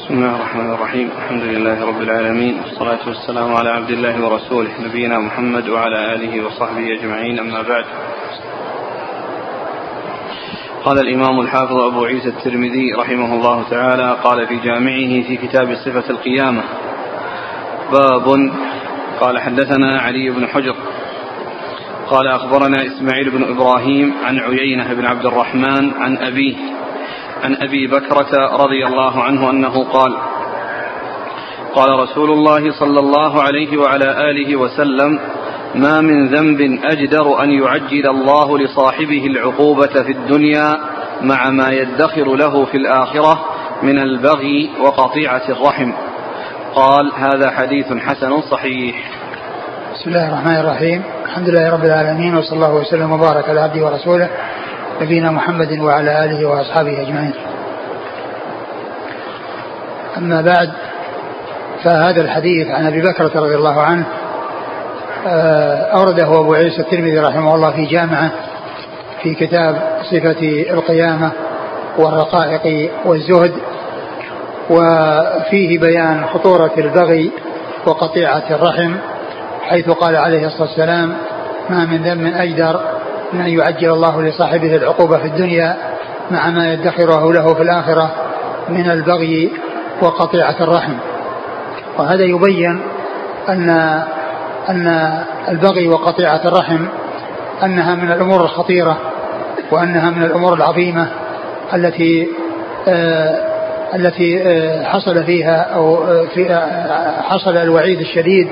بسم الله الرحمن الرحيم. الحمد لله رب العالمين. والصلاة والسلام على عبد الله ورسوله نبينا محمد وعلى آله وصحبه أجمعين. أما بعد. قال الإمام الحافظ أبو عيسى الترمذي رحمه الله تعالى قال في جامعه في كتاب صفة القيامة. باب قال حدثنا علي بن حجر. قال أخبرنا إسماعيل بن إبراهيم عن عيينة بن عبد الرحمن عن أبيه. عن أبي بكرة رضي الله عنه أنه قال قال رسول الله صلى الله عليه وعلى آله وسلم ما من ذنب أجدر أن يعجل الله لصاحبه العقوبة في الدنيا مع ما يدخر له في الآخرة من البغي وقطيعة الرحم. قال هذا حديث حسن صحيح. بسم الله الرحمن الرحيم. الحمد لله رب العالمين وصلى الله وسلم وبارك على عبده ورسوله نبينا محمد وعلى آله وأصحابه أجمعين. أما بعد فهذا الحديث عن أبي بكرة رضي الله عنه آه، أورده أبو عيسى الترمذي رحمه الله في جامعة في كتاب صفة القيامة والرقائق والزهد وفيه بيان خطورة البغي وقطيعة الرحم حيث قال عليه الصلاة والسلام ما من ذنب أجدر من أن يعجل الله لصاحبه العقوبة في الدنيا مع ما يدخره له في الآخرة من البغي وقطيعة الرحم. وهذا يبين أن أن البغي وقطيعة الرحم أنها من الأمور الخطيرة وأنها من الأمور العظيمة التي آه التي آه حصل فيها أو آه في حصل الوعيد الشديد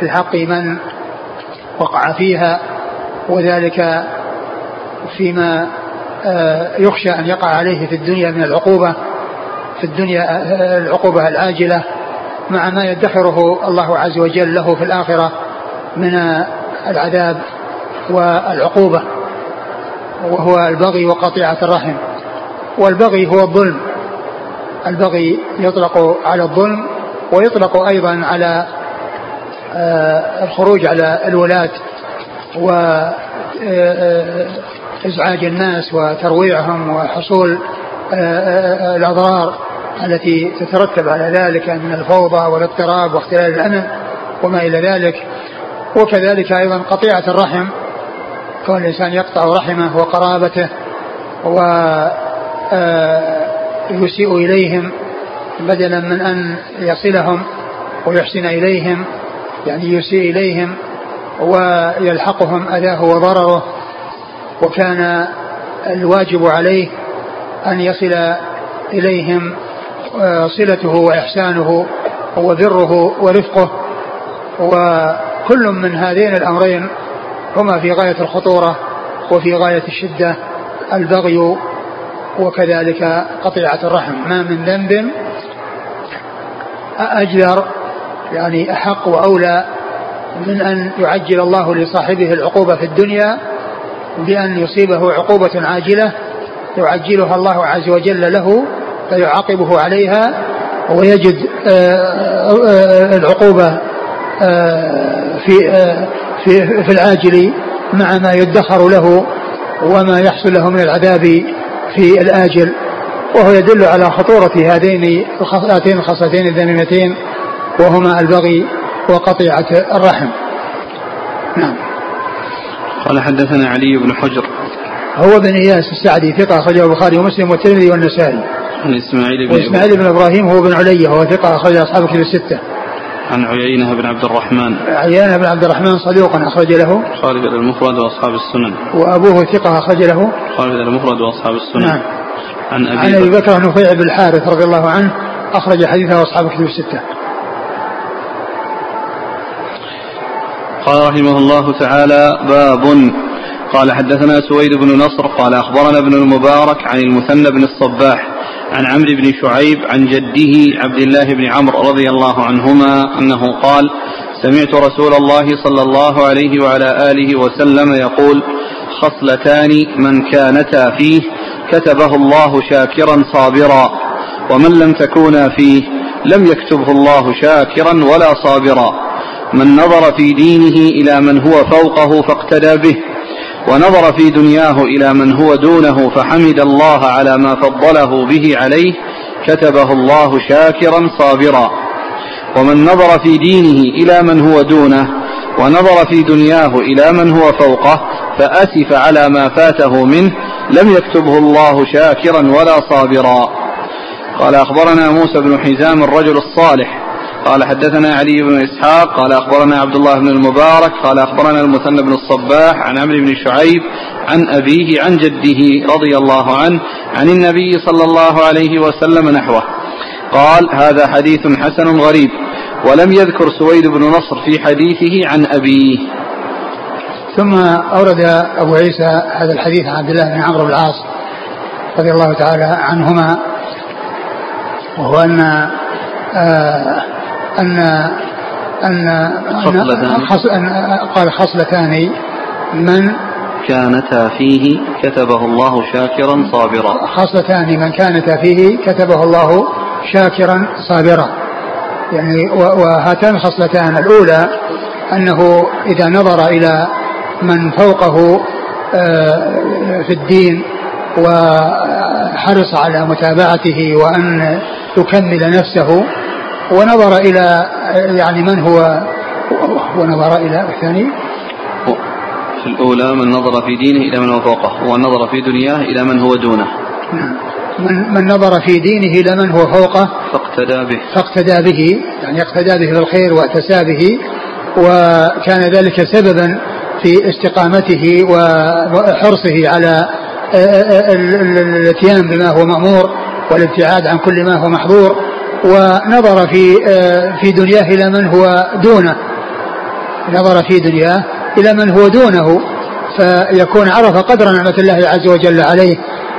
في حق من وقع فيها وذلك فيما آه، يخشى أن يقع عليه في الدنيا من العقوبة في الدنيا آه، العقوبة العاجلة مع ما يدخره الله عز وجل له في الآخرة من العذاب والعقوبة وهو البغي وقطيعة الرحم. والبغي هو الظلم. البغي يطلق على الظلم ويطلق أيضا على آه، الخروج على الولاة. وإزعاج الناس وترويعهم وحصول الأضرار التي تترتب على ذلك من الفوضى والاضطراب واختلال الأمن وما إلى ذلك. وكذلك أيضا قطيعة الرحم كون الإنسان يقطع رحمه وقرابته ويسيء إليهم بدلا من أن يصلهم ويحسن إليهم يعني يسيء إليهم ويلحقهم أذاه وضرره وكان الواجب عليه أن يصل إليهم آه، صلته وإحسانه وبره ورفقه. وكل من هذين الأمرين هما في غاية الخطورة وفي غاية الشدة البغي وكذلك قطيعة الرحم. ما من ذنب أجدر يعني أحق وأولى من أن يعجل الله لصاحبه العقوبة في الدنيا بأن يصيبه عقوبة عاجلة يعجلها الله عز وجل له فيعاقبه عليها ويجد آه، آه، العقوبة آه، في في في العاجل مع ما يدخر له وما يحصل له من العذاب في الآجل. وهو يدل على خطورة هذين هاتين الخصلتين الذميمتين وهما البغي وقطيعة الرحم نعم قال حدثنا علي بن حجر هو بن إياس السعدي ثقة أخرجه البخاري ومسلم والترمذي والنسائي. عن إسماعيل بن وإسماعيل بن إبراهيم هو بن علي وهو ثقة أخرج أصحاب كتب الستة. عن عيينة بن عبد الرحمن. عيينة بن عبد الرحمن صدوق أخرج له. خالد المفرد وأصحاب السنن. وأبوه ثقة أخرج له. خالد المفرد وأصحاب السنن. نعم. عن أبي عن أبي بكر نفيع بن الحارث رضي الله عنه أخرج حديثه أصحاب كتب الستة. قال رحمه الله تعالى باب. قال حدثنا سويد بن نصر قال أخبرنا ابن المبارك عن المثنى بن الصباح عن عمرو بن شعيب عن جده عبد الله بن عمرو رضي الله عنهما أنه قال سمعت رسول الله صلى الله عليه وعلى آله وسلم يقول خصلتان من كانتا فيه كتبه الله شاكرا صابرا ومن لم تكونا فيه لم يكتبه الله شاكرا ولا صابرا. من نظر في دينه إلى من هو فوقه فاقتدى به ونظر في دنياه إلى من هو دونه فحمد الله على ما فضله به عليه كتبه الله شاكرا صابرا. ومن نظر في دينه إلى من هو دونه ونظر في دنياه إلى من هو فوقه فأسف على ما فاته منه لم يكتبه الله شاكرا ولا صابرا. قال أخبرنا موسى بن حزام الرجل الصالح قال حدثنا علي بن إسحاق قال أخبرنا عبد الله بن المبارك قال أخبرنا المثنى بن الصباح عن عمرو بن شعيب عن أبيه عن جده رضي الله عنه عن النبي صلى الله عليه وسلم نحوه. قال هذا حديث حسن غريب ولم يذكر سويد بن نصر في حديثه عن أبيه. ثم أورد أبو عيسى هذا الحديث عن عبد الله بن عمرو بن العاص رضي الله تعالى عنهما وهو أن آه أن أن أن قال خصلتان من؟ كانتا فيه كتبه الله شاكرا صابرا. خصلتان من كانتا فيه كتبه الله شاكرا صابرا. يعني وهاتان الخصلتان الأولى أنه إذا نظر إلى من فوقه آه، في الدين وحرص على متابعته وأن يكمل نفسه ونظر إلى يعني من هو؟ ونظر إلى الثاني. في الأولى من نظر في دينه إلى من هو فوقه ونظر في دنياه إلى من هو دونه. من, من نظر في دينه إلى من هو فوقه؟ فاقتدى به. فاقتدى به يعني اقتدى به في الخير واعتسى به وكان ذلك سببا في استقامته وحرصه على الاتيان بما هو مأمور والابتعاد عن كل ما هو محظور. ونظر في في دنياه إلى من هو دونه. نظر في دنياه إلى من هو دونه. فيكون عرف قدر نعمة الله عز وجل عليه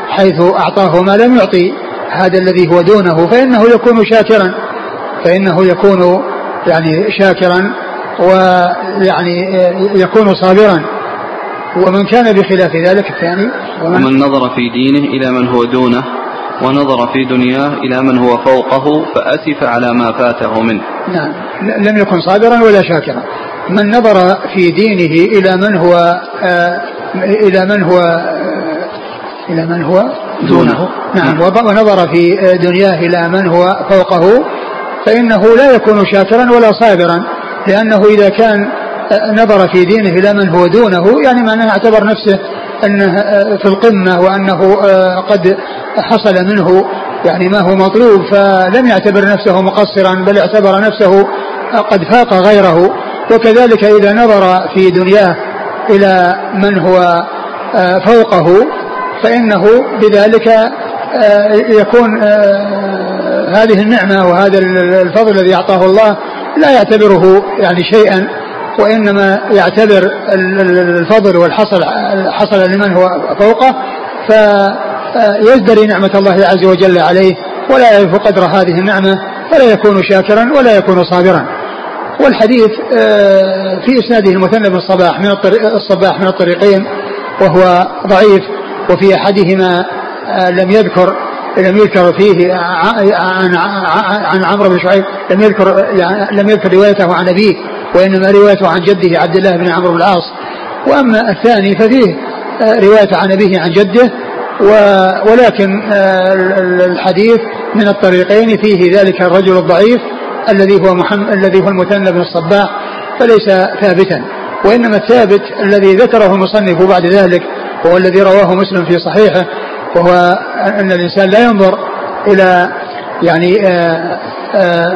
حيث أعطاه ما لم يعطي هذا الذي هو دونه. فإنه يكون شاكرا. فإنه يكون يعني شاكرا ويعني يكون صابرا. ومن كان بخلاف ذلك الثاني ومن, ومن نظر في دينه إلى من هو دونه ونظر في دنياه إلى من هو فوقه فأسف على ما فاته منه. نعم. لم يكن صابرا ولا شاكرا. من نظر في دينه إلى من هو آه إلى من هو آه إلى من هو؟ دونه. نعم. ونظر في دنياه إلى من هو فوقه فإنه لا يكون شاكرا ولا صابرا. لأنه إذا كان نظر في دينه إلى من هو دونه يعني معناه اعتبر نفسه أنه في القمة وأنه قد حصل منه يعني ما هو مطلوب فلم يعتبر نفسه مقصرا بل اعتبر نفسه قد فاق غيره. وكذلك إذا نظر في دنياه إلى من هو فوقه فإنه بذلك يكون هذه النعمة وهذا الفضل الذي أعطاه الله لا يعتبره يعني شيئا. وإنما يعتبر الفضل والحصل حصل لمن هو فوقه فيزدري نعمة الله عز وجل عليه ولا يعرف قدر هذه النعمة ولا يكون شاكرا ولا يكون صابرا. والحديث في إسناده المثنى بن الصباح من الصباح من الطريقين وهو ضعيف وفي أحدهما لم يذكر لم يذكر فيه عن عن عمرو بن شعيب لم يذكر لم يذكر روايته عن أبيه. وإنما روايته عن جده عبد الله بن عمرو بن العاص. وأما الثاني ففيه رواية عن أبيه عن جده ولكن الحديث من الطريقين فيه ذلك الرجل الضعيف الذي هو محمد الذي هو المثنى بن الصباح فليس ثابتا. وإنما الثابت الذي ذكره المصنف بعد ذلك وهو الذي رواه مسلم في صحيحه وهو أن الإنسان لا ينظر إلى يعني آآ آآ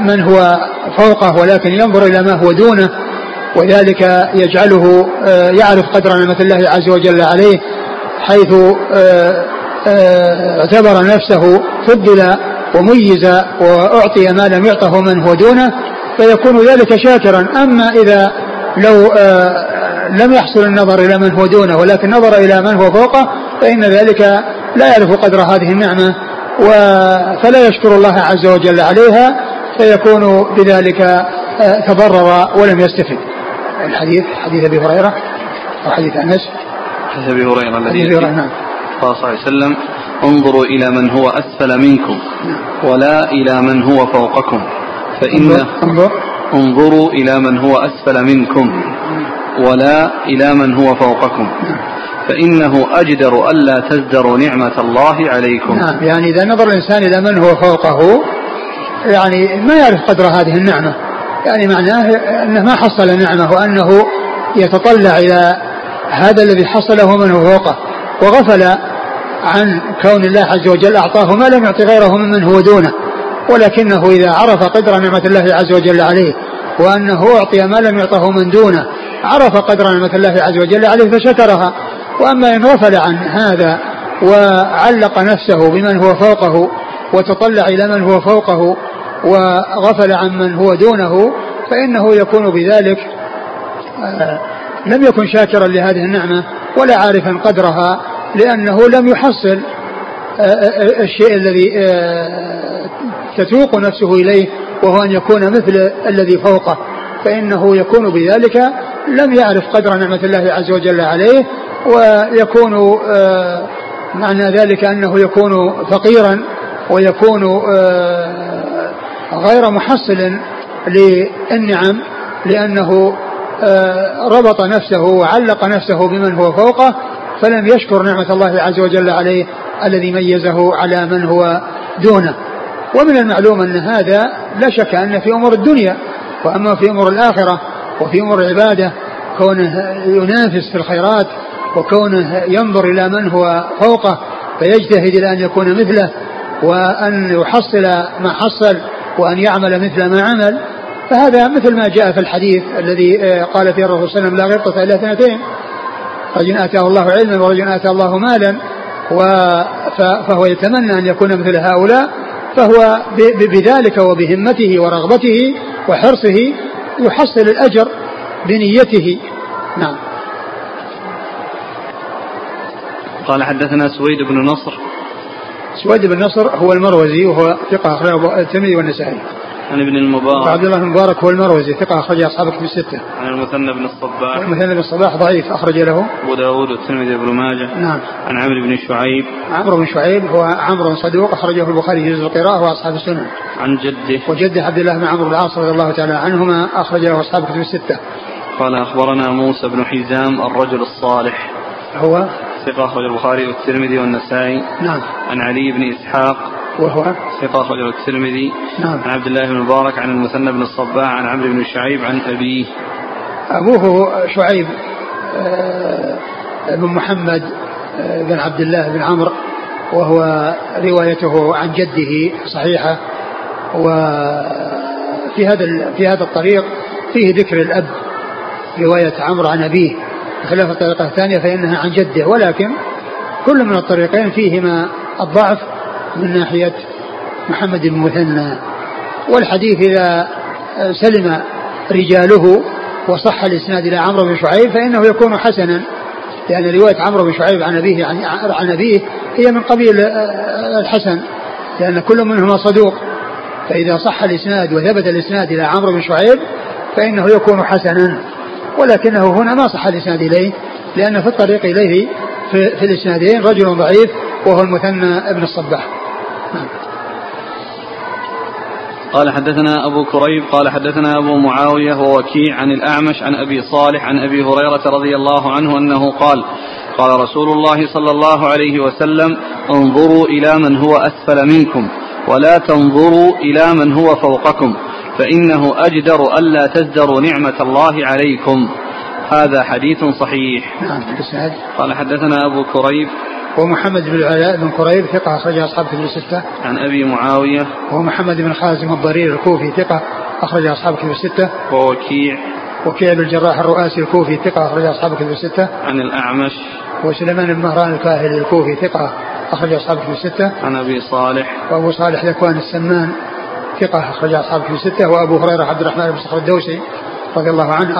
من هو فوقه ولكن ينظر إلى ما هو دونه وذلك يجعله يعرف قدر نعمة الله عز وجل عليه حيث اعتبر نفسه فضل وميز وأعطي ما لم يعطه من هو دونه فيكون ذلك شاكرا. أما إذا لو لم يحصل النظر إلى من هو دونه ولكن نظر إلى من هو فوقه فإن ذلك لا يعرف قدر هذه النعمة فلا يشكر الله عز وجل عليها فيكون بذلك تضرر ولم يستفد. الحديث حديث أبي هريرة أو حديث أنس. حديث أبي هريرة الذي نعم. قال صلى الله عليه وسلم انظروا إلى من هو أسفل منكم ولا إلى من هو فوقكم انظر انظروا إلى من هو أسفل منكم ولا إلى من هو فوقكم. فإنه أجدر ألا تزدروا نعمة الله عليكم. نعم يعني إذا نظر الإنسان إلى من هو فوقه يعني ما يعرف قدر هذه النعمة. يعني معناه أنه ما حصل نعمة وأنه يتطلع إلى هذا الذي حصله من هو فوقه. وغفل عن كون الله عز وجل أعطاه ما لم يعطي غيره ممن هو دونه. ولكنه إذا عرف قدر نعمة الله عز وجل عليه وأنه أعطي ما لم يعطه من دونه عرف قدر نعمة الله عز وجل عليه فشكرها. وأما إن غفل عن هذا وعلق نفسه بمن هو فوقه وتطلع إلى من هو فوقه وغفل عن من هو دونه فإنه يكون بذلك آه، لم يكن شاكرا لهذه النعمة ولا عارفا قدرها لأنه لم يحصل آه، آه، الشيء الذي تتوق نفسه إليه وهو أن يكون مثل الذي فوقه فإنه يكون بذلك لم يعرف قدر نعمة الله عز وجل عليه ويكون معنى ذلك أنه يكون فقيرا ويكون غير محصل للنعم لأنه آه، ربط نفسه وعلق نفسه بمن هو فوقه فلم يشكر نعمة الله عز وجل عليه الذي ميزه على من هو دونه. ومن المعلوم أن هذا لا شك أن في أمور الدنيا وأما في أمور الآخرة وفي أمور العبادة كونه ينافس في الخيرات وكونه ينظر إلى من هو فوقه فيجتهد إلى أن يكون مثله وأن يحصل ما حصل وأن يعمل مثل ما عمل فهذا مثل ما جاء في الحديث الذي آه، قال فيه الرسول صلى الله عليه وسلم لا غبطة إلا اثنتين رجل آتاه الله علما ورجل آتاه الله مالا فهو يتمنى أن يكون مثل هؤلاء فهو بذلك وبهمته ورغبته وحرصه يحصل الأجر بنيته. نعم. قال حدثنا سويد بن نصر سويد بن نصر هو المروزي وهو ثقة أخرجه الترمذي والنسائي. عن ابن المبارك وعبد الله بن المبارك هو المروزي ثقة أخرج أصحاب الكتب الستة. عن المثنى بن الصباح. المثنى بن الصباح ضعيف أخرج له. أبو داود والترمذي بن ماجه. نعم. عن عمرو بن شعيب. عمرو بن شعيب هو عمرو صدوق أخرجه البخاري في جزء القراءة وأصحاب السنن. عن جده. وجده عبد الله بن عمرو بن العاص رضي الله تعالى عنهما أخرج له أصحاب الكتب الستة. قال أخبرنا موسى بن حزام الرجل الصالح. هو ثقة أخرج البخاري والترمذي والنسائي. نعم. عن علي بن إسحاق. وهو؟ ثقة أخرجه الترمذي. نعم. عن عبد الله بن المبارك عن المثنى بن الصباح عن عمرو بن شعيب عن أبيه. أبوه شعيب آه، بن محمد آه، بن عبد الله بن عمرو وهو روايته عن جده صحيحة. وفي هذا في هذا الطريق فيه ذكر الأب رواية عمرو عن أبيه. بخلاف الطريقة الثانية فإنها عن جده ولكن كل من الطريقين فيهما الضعف من ناحية محمد بن مثنى والحديث إذا سلم رجاله وصح الإسناد إلى عمرو بن شعيب فإنه يكون حسنا لأن رواية عمرو بن شعيب عن أبيه عن, عن أبيه هي من قبيل الحسن لأن كل منهما صدوق. فإذا صح الإسناد وثبت الإسناد إلى عمرو بن شعيب فإنه يكون حسنا. ولكنه هنا ما صح الإسناد إليه لأن في الطريق إليه في, في الإسنادين رجل ضعيف وهو المثنى ابن الصباح نعم. قال حدثنا أبو كريب قال حدثنا أبو معاوية ووكيع عن الأعمش عن أبي صالح عن أبي هريرة رضي الله عنه أنه قال قال رسول الله صلى الله عليه وسلم انظروا إلى من هو أسفل منكم ولا تنظروا إلى من هو فوقكم فإنه أجدر ألا تزدروا نعمة الله عليكم هذا حديث صحيح نعم قال حدثنا أبو كريب ومحمد بن العلاء بن كريب ثقة أخرج أصحاب كتب الستة. عن أبي معاوية. ومحمد بن خازم الضرير الكوفي ثقة أخرج أصحاب كتب الستة. ووكيع. وكيع بن الجراح الرؤاسي الكوفي ثقة أخرج أصحاب كتب الستة. عن الأعمش. وسليمان بن مهران الكاهلي الكوفي ثقة أخرج أصحاب كتب الستة. عن أبي صالح. وأبو صالح ذكوان السمان ثقة أخرج أصحاب كتب الستة وأبو هريرة عبد الرحمن بن صخر الدوسي رضي الله عنه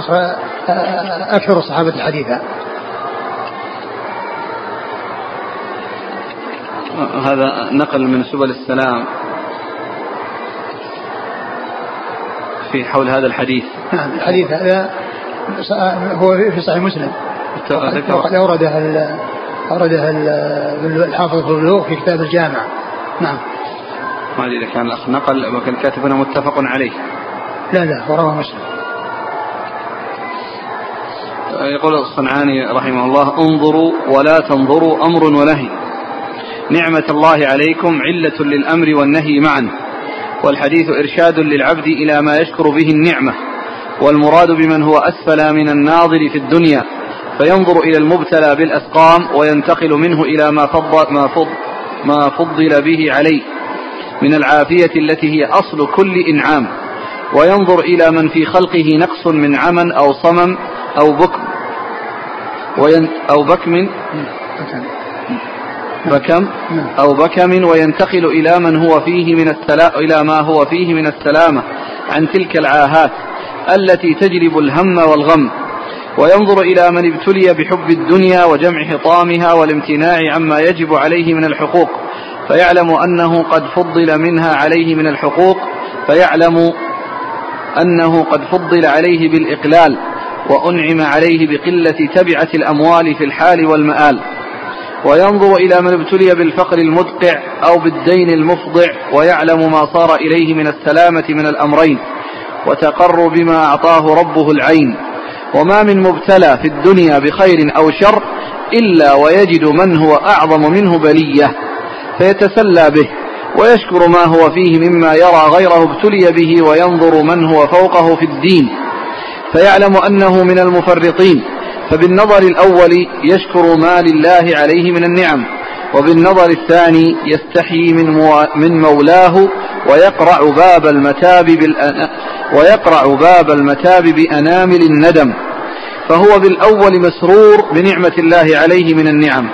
أكثر الصحابة حديثا. هذا نقل من سبل السلام في حول هذا الحديث. نعم الحديث هذا هو في صحيح مسلم. وقد أورده أورده الحافظ في في كتاب الجامع. نعم. ما أدري إذا كان الأخ نقل وكان الكاتب هنا متفق عليه. لا لا وروى مسلم. يقول الصنعاني رحمه الله انظروا ولا تنظروا أمر ونهي. نعمة الله عليكم علة للأمر والنهي معا. والحديث إرشاد للعبد إلى ما يشكر به النعمة. والمراد بمن هو أسفل من الناظر في الدنيا. فينظر إلى المبتلى بالأسقام وينتقل منه إلى ما فضل, ما فضل, ما فضل به عليه. من العافية التي هي أصل كل إنعام وينظر إلى من في خلقه نقص من عمى أو صمم أو بكم. وين أو بكم. بكم. أو بكم وينتقل إلى من هو فيه من السلا إلى ما هو فيه من السلامة عن تلك العاهات التي تجلب الهم والغم. وينظر إلى من ابتلي بحب الدنيا وجمع حطامها والامتناع عما يجب عليه من الحقوق. فيعلم أنه قد فضل منها عليه من الحقوق فيعلم أنه قد فضل عليه بالإقلال وأنعم عليه بقلة تبعة الأموال في الحال والمآل. وينظر إلى من ابتلي بالفقر المدقع أو بالدين المفضع ويعلم ما صار إليه من السلامة من الأمرين وتقر بما أعطاه ربه العين. وما من مبتلى في الدنيا بخير أو شر إلا ويجد من هو أعظم منه بلية. فيتسلى به ويشكر ما هو فيه مما يرى غيره ابتلي به وينظر من هو فوقه في الدين فيعلم أنه من المفرطين فبالنظر الأول يشكر ما لله عليه من النعم وبالنظر الثاني يستحيي من, مو... من مولاه ويقرع باب المتاب. ويقرع باب المتاب بأنامل الندم فهو بالأول مسرور بنعمة الله عليه من النعم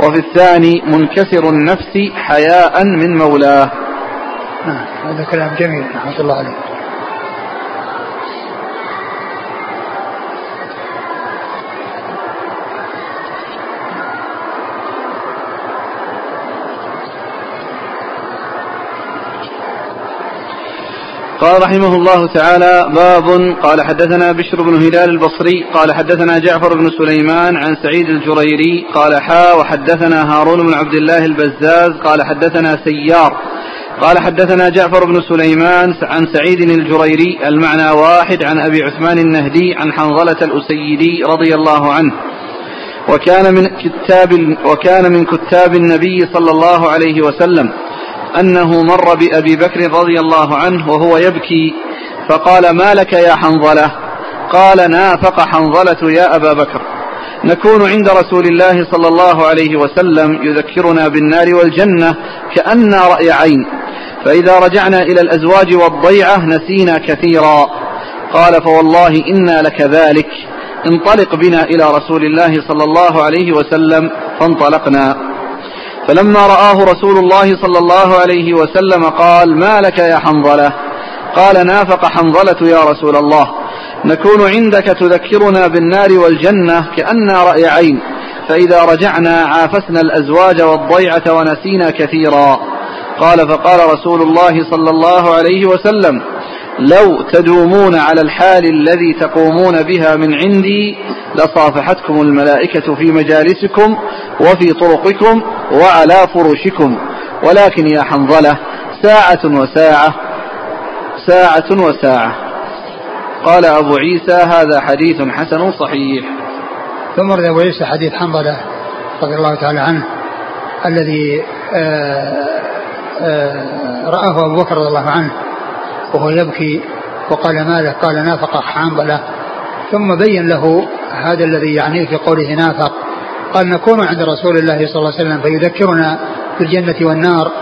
وفي الثاني منكسر النفس حياء من مولاه. نعم هذا كلام جميل رحمة الله عليه. قال رحمه الله تعالى باب قال حدثنا بشر بن هلال البصري قال حدثنا جعفر بن سليمان عن سعيد الجريري قال حا وحدثنا هارون بن عبد الله البزاز قال حدثنا سيار قال حدثنا جعفر بن سليمان عن سعيد الجريري المعنى واحد عن أبي عثمان النهدي عن حنظلة الأسيدي رضي الله عنه. وكان من كتاب وكان من كتاب النبي صلى الله عليه وسلم. أنه مر بأبي بكر رضي الله عنه وهو يبكي فقال ما لك يا حنظلة؟ قال نافق حنظلة يا أبا بكر. نكون عند رسول الله صلى الله عليه وسلم يذكرنا بالنار والجنة كأن رأي عين فإذا رجعنا إلى الأزواج والضيعة نسينا كثيرا. قال فوالله إنا لكذلك انطلق بنا إلى رسول الله صلى الله عليه وسلم فانطلقنا. فلما رآه رسول الله صلى الله عليه وسلم قال ما لك يا حنظلة؟ قال نافق حنظلة يا رسول الله. نكون عندك تذكرنا بالنار والجنة كأن رأي عين. فإذا رجعنا عافسنا الأزواج والضيعة ونسينا كثيرا. قال فقال رسول الله صلى الله عليه وسلم لو تدومون على الحال الذي تقومون بها من عندي لصافحتكم الملائكة في مجالسكم وفي طرقكم وعلى فرشكم. ولكن يا حنظلة ساعة وساعة ساعة وساعة. قال أبو عيسى هذا حديث حسن صحيح. ثم ورد أبو عيسى حديث حنظلة رضي الله تعالى عنه الذي آه، آه، رآه أبو بكر رضي الله عنه. وهو يبكي وقال ماذا؟ قال نافق حنظلة ثم بين له هذا الذي يعنيه في قوله نافق. قال نكون عند رسول الله صلى الله عليه وسلم فيذكرنا بالجنة والنار.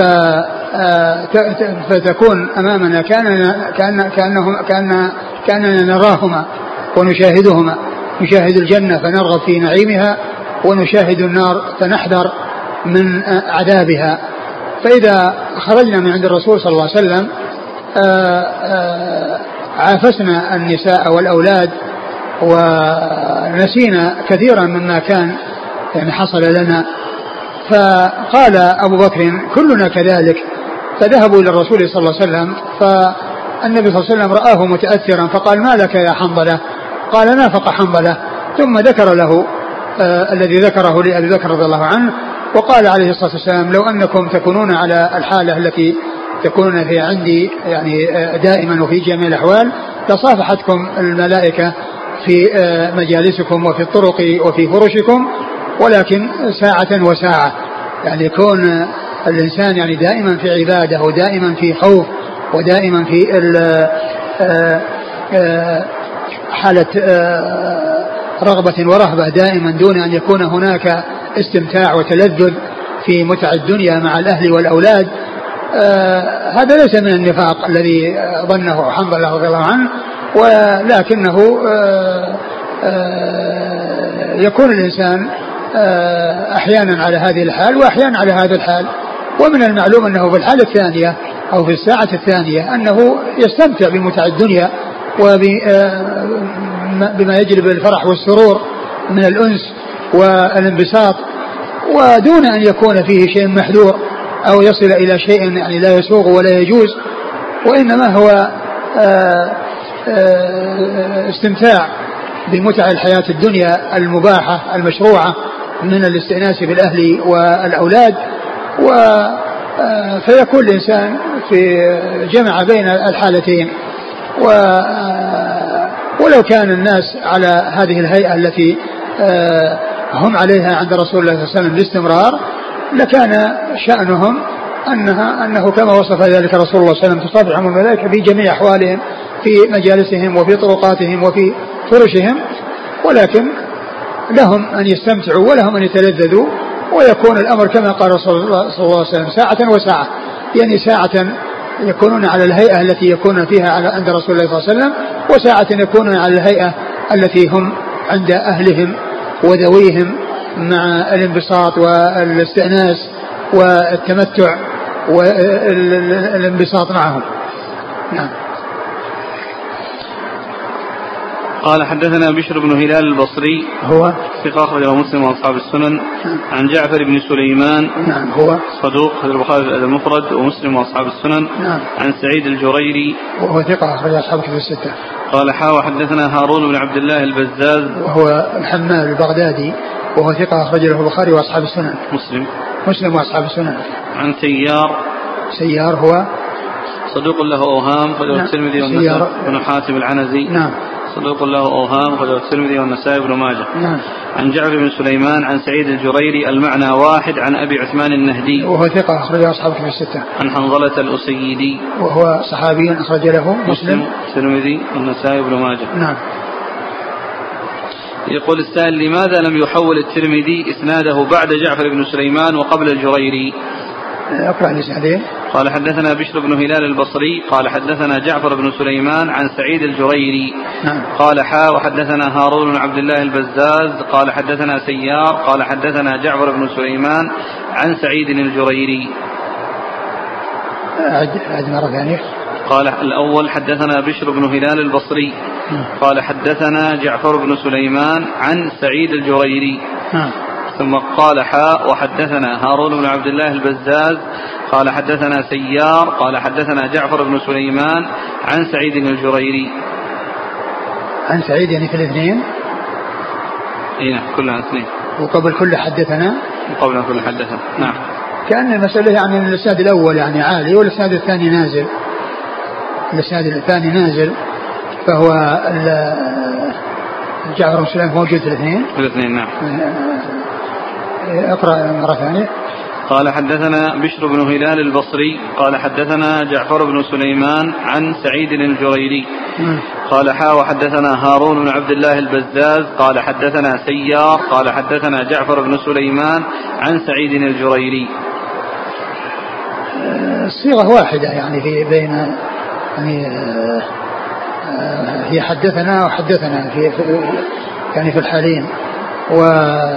آه، فتكون أمامنا كأننا كأن كانه كأن كأننا نراهما ونشاهدهما. نشاهد الجنة فنرغب في نعيمها ونشاهد النار فنحذر من عذابها. فإذا خرجنا من عند الرسول صلى الله عليه وسلم آه، آه، عافسنا النساء والأولاد ونسينا كثيرا مما كان يعني حصل لنا. فقال أبو بكر كلنا كذلك فذهبوا إلى الرسول صلى الله عليه وسلم فالنبي صلى الله عليه وسلم رآه متأثرا فقال ما لك يا حنظلة؟ قال نافق حنظلة. ثم ذكر له آه الذي ذكره لأبي بكر رضي الله عنه وقال عليه الصلاة والسلام لو أنكم تكونون على الحالة التي تكونون في عندي يعني آه دائما وفي جميع الأحوال لصافحتكم الملائكة في آه، مجالسكم وفي الطرق وفي فرشكم ولكن ساعة وساعة. يعني يكون الإنسان يعني دائما في عبادة ودائما في خوف ودائما في آه، آه، حالة رغبة ورهبة دائما دون أن يكون هناك استمتاع وتلذذ في متع الدنيا مع الأهل والأولاد آه هذا ليس من النفاق الذي ظنه حنظلة رضي الله عنه ولكنه آه آه يكون الإنسان آه أحيانا على هذه الحال وأحيانا على هذا الحال. ومن المعلوم أنه في الحالة الثانية أو في الساعة الثانية أنه يستمتع بمتع الدنيا وبما يجلب الفرح والسرور من الأنس والانبساط ودون أن يكون فيه شيء محذور. أو يصل إلى شيء يعني لا يسوغ ولا يجوز وإنما هو آه، آه، استمتاع بمتع الحياة الدنيا المباحة المشروعة من الاستئناس بالأهل والأولاد و آه، فيكون الإنسان في جمع بين الحالتين. و ولو كان الناس على هذه الهيئة التي هم عليها عند رسول الله صلى الله عليه وسلم باستمرار لكان شأنهم أنها أنه كما وصف ذلك رسول الله صلى الله عليه وسلم تصافحهم الملائكة في جميع أحوالهم في مجالسهم وفي طرقاتهم وفي فرشهم ولكن لهم أن يستمتعوا ولهم أن يتلذذوا ويكون الأمر كما قال رسول الله صلى الله عليه وسلم ساعة وساعة. يعني ساعة يكونون على الهيئة التي يكون فيها عند رسول الله صلى الله عليه وسلم وساعة يكونون على الهيئة التي هم عند أهلهم وذويهم مع الانبساط والاستئناس والتمتع والانبساط معهم. نعم. قال حدثنا بشر بن هلال البصري هو؟ ثقة أخرجه مسلم وأصحاب السنن. نعم. عن جعفر بن سليمان نعم هو؟ صدوق أخرج البخاري المفرد ومسلم وأصحاب السنن. نعم. عن سعيد الجريري. وهو ثقة أخرج أصحاب كتب الستة. قال حا وحدثنا هارون بن عبد الله البزاز. وهو الحمال البغدادي. وهو ثقة أخرج له البخاري وأصحاب السنن. مسلم. مسلم وأصحاب السنن. عن سيار. سيار هو صدوق له أوهام خرجه نعم. الترمذي. والنسائي. بن حاتم العنزي. نعم. صدوق له أوهام خرجه الترمذي والنسائي بن ماجه. نعم. عن جعفر بن سليمان عن سعيد الجريري المعنى واحد عن أبي عثمان النهدي. وهو ثقة أخرج أصحاب كتب الستة. عن حنظلة الأسيدي. وهو صحابي أخرج له مسلم مسلم. الترمذي والنسائي بن ماجه. نعم. يقول السائل لماذا لم يحول الترمذي إسناده بعد جعفر بن سليمان وقبل الجريري؟ أقرأ الإسنادين. قال حدثنا بشر بن هلال البصري قال حدثنا جعفر بن سليمان عن سعيد الجريري. نعم. قال حا وحدثنا هارون بن عبد الله البزاز. قال حدثنا سيار. قال حدثنا جعفر بن سليمان عن سعيد الجريري. أعد مرة ثانية. قال الأول حدثنا بشر بن هلال البصري. قال حدثنا جعفر بن سليمان عن سعيد الجريري ثم قال حاء وحدثنا هارون بن عبد الله البزاز قال حدثنا سيار قال حدثنا جعفر بن سليمان عن سعيد الجريري. عن سعيد يعني في الاثنين؟ اي نعم كلها اثنين. وقبل كل حدثنا؟ قبل كل حدثنا نعم. كأن المسألة يعني الإسناد الأول يعني عالي والإسناد الثاني نازل. الإسناد الثاني نازل فهو جعفر بن سليمان موجود في الاثنين؟ الاثنين نعم. اقرأ مرة ثانية. قال حدثنا بشر بن هلال البصري قال حدثنا جعفر بن سليمان عن سعيد الجريري. قال حا وحدثنا هارون بن عبد الله البزاز قال حدثنا سيار قال حدثنا جعفر بن سليمان عن سعيد الجريري. الصيغة واحدة يعني في بين يعني آه، آه، هي حدثنا وحدثنا في, يعني في الحالين والرواية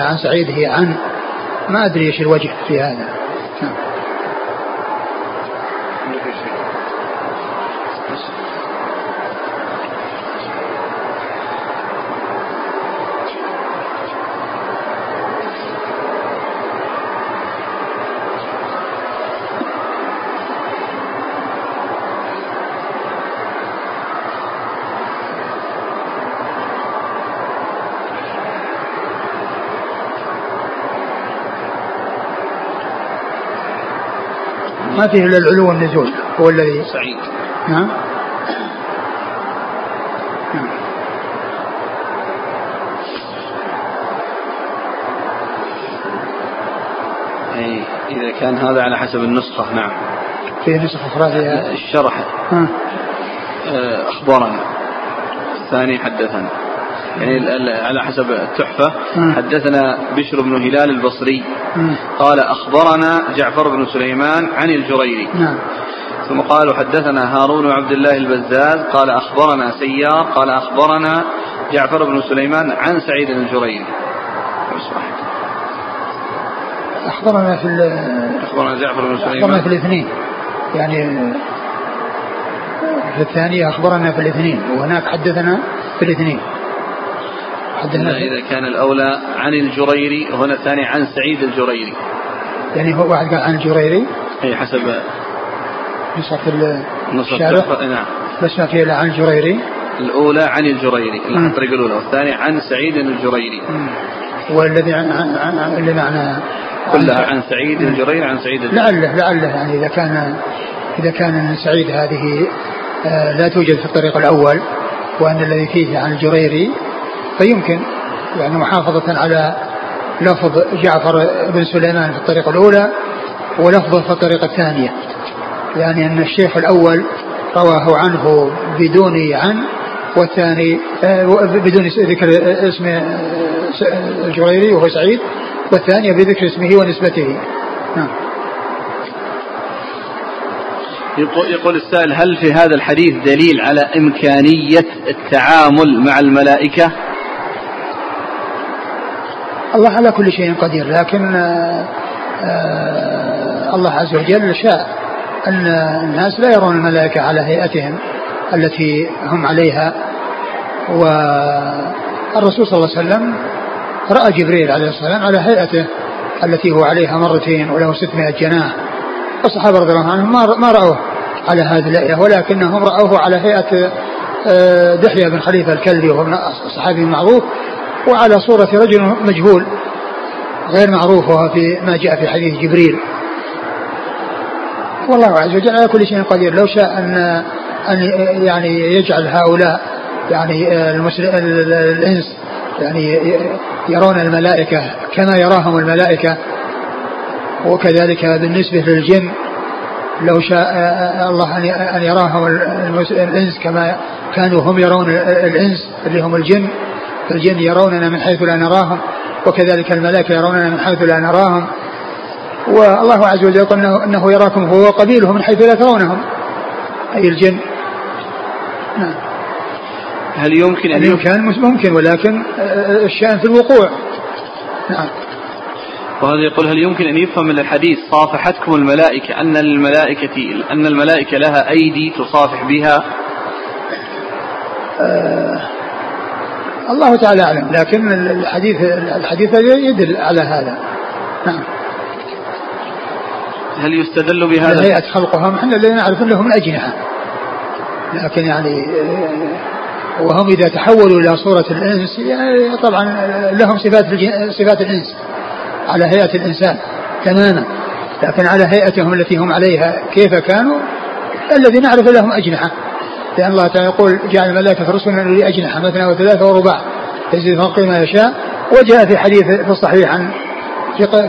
عن سعيد هي عن ما أدري إيش الوجه في هذا. فيه الا العلو والنزول هو الذي سعيد. نعم أي إذا كان هذا على حسب النسخة نعم. في نسخة أخرى فيها؟ الشرح. ها. آه، أخبرنا. الثاني حدثنا. يعني على حسب التحفة حدثنا بشر بن هلال البصري. قال أخبرنا جعفر بن سليمان عن الجريري. نعم. ثم قالوا حدثنا هارون عبد الله البزاز قال أخبرنا سيار قال أخبرنا جعفر بن سليمان عن سعيد الجريري. أخبرنا في أخبرنا جعفر بن أخبرنا في سليمان الاثنين. يعني في الثانية أخبرنا في الاثنين. وهناك حدثنا في الاثنين. حدثنا في إذا كان الأولى عن الجريري وهنا الثاني عن سعيد الجريري. يعني هو واحد قال عن الجريري أي حسب نسخة ال- نص الشارح؟ التحفة نعم. بس ما فيه إلا عن الجريري الأولى عن الجريري. الطريق الأولى والثاني عن سعيد الجريري. مم. والذي عن, عن, عن, عن اللي معنى كلها عن سعيد الجريري عن سعيد الجريري. لعله لعله يعني إذا كان إذا كان سعيد هذه آه، لا توجد في الطريق الأول وأن الذي فيه عن الجريري فيمكن يعني محافظة على لفظ جعفر بن سليمان في الطريقة الأولى ولفظه في الطريقة الثانية. يعني أن الشيخ الأول رواه عنه بدون عن والثاني آه، بدون ذكر اسم آه، الجريري وهو سعيد والثانية بذكر اسمه ونسبته. نعم. يقول, يقول السائل هل في هذا الحديث دليل على إمكانية التعامل مع الملائكة؟ الله على كل شيء قدير لكن آه، آه، الله عز وجل شاء أن الناس لا يرون الملائكة على هيئتهم التي هم عليها. والرسول صلى الله عليه وسلم رأى جبريل عليه السلام على هيئته التي هو عليها مرتين وله 600 جناح. والصحابة رضي الله عنهم ما رأوه على هذه الهيئة ولكنهم رأوه على هيئة آه، دحية بن خليفة الكلبي وهو من صحابي معروف وعلى صورة رجل مجهول غير معروف في ما جاء في حديث جبريل. والله عز وجل على كل شيء قدير. لو شاء أن أن يعني يجعل هؤلاء يعني الإنس يعني يرون الملائكة كما يراهم الملائكة. وكذلك بالنسبة للجن لو شاء الله أن يراهم الإنس كما كانوا هم يرون الإنس اللي هم الجن. فالجن يروننا من حيث لا نراهم وكذلك الملائكة يروننا من حيث لا نراهم. والله عز وجل يقول انه, إنه يراكم هو وقبيله من حيث لا ترونهم. أي الجن؟ نعم. هل يمكن أن يمكن؟ الامكان ممكن ولكن آه، الشأن في الوقوع. نعم. وهذا يقول هل يمكن أن يفهم من الحديث صافحتكم الملائكة أن للملائكة أن الملائكة لها أيدي تصافح بها؟ الله تعالى أعلم لكن الحديث الحديث يدل على هذا. نعم. هل يستدل بهذا؟ هيئة خلقهم إحنا الذين نعرف لهم الأجنحة. لكن يعني آه، وهم إذا تحولوا إلى صورة الإنس يعني طبعا لهم صفات صفات الإنس على هيئة الإنسان تماما. لكن على هيئتهم التي هم عليها كيف كانوا؟ الذي نعرف لهم أجنحة. لأن الله تعالى يقول جعل الملائكة رسلا لأولي أجنحة مثنى وثلاثة ورباع. يزيد فوق ما يشاء. وجاء في حديث في الصحيح عن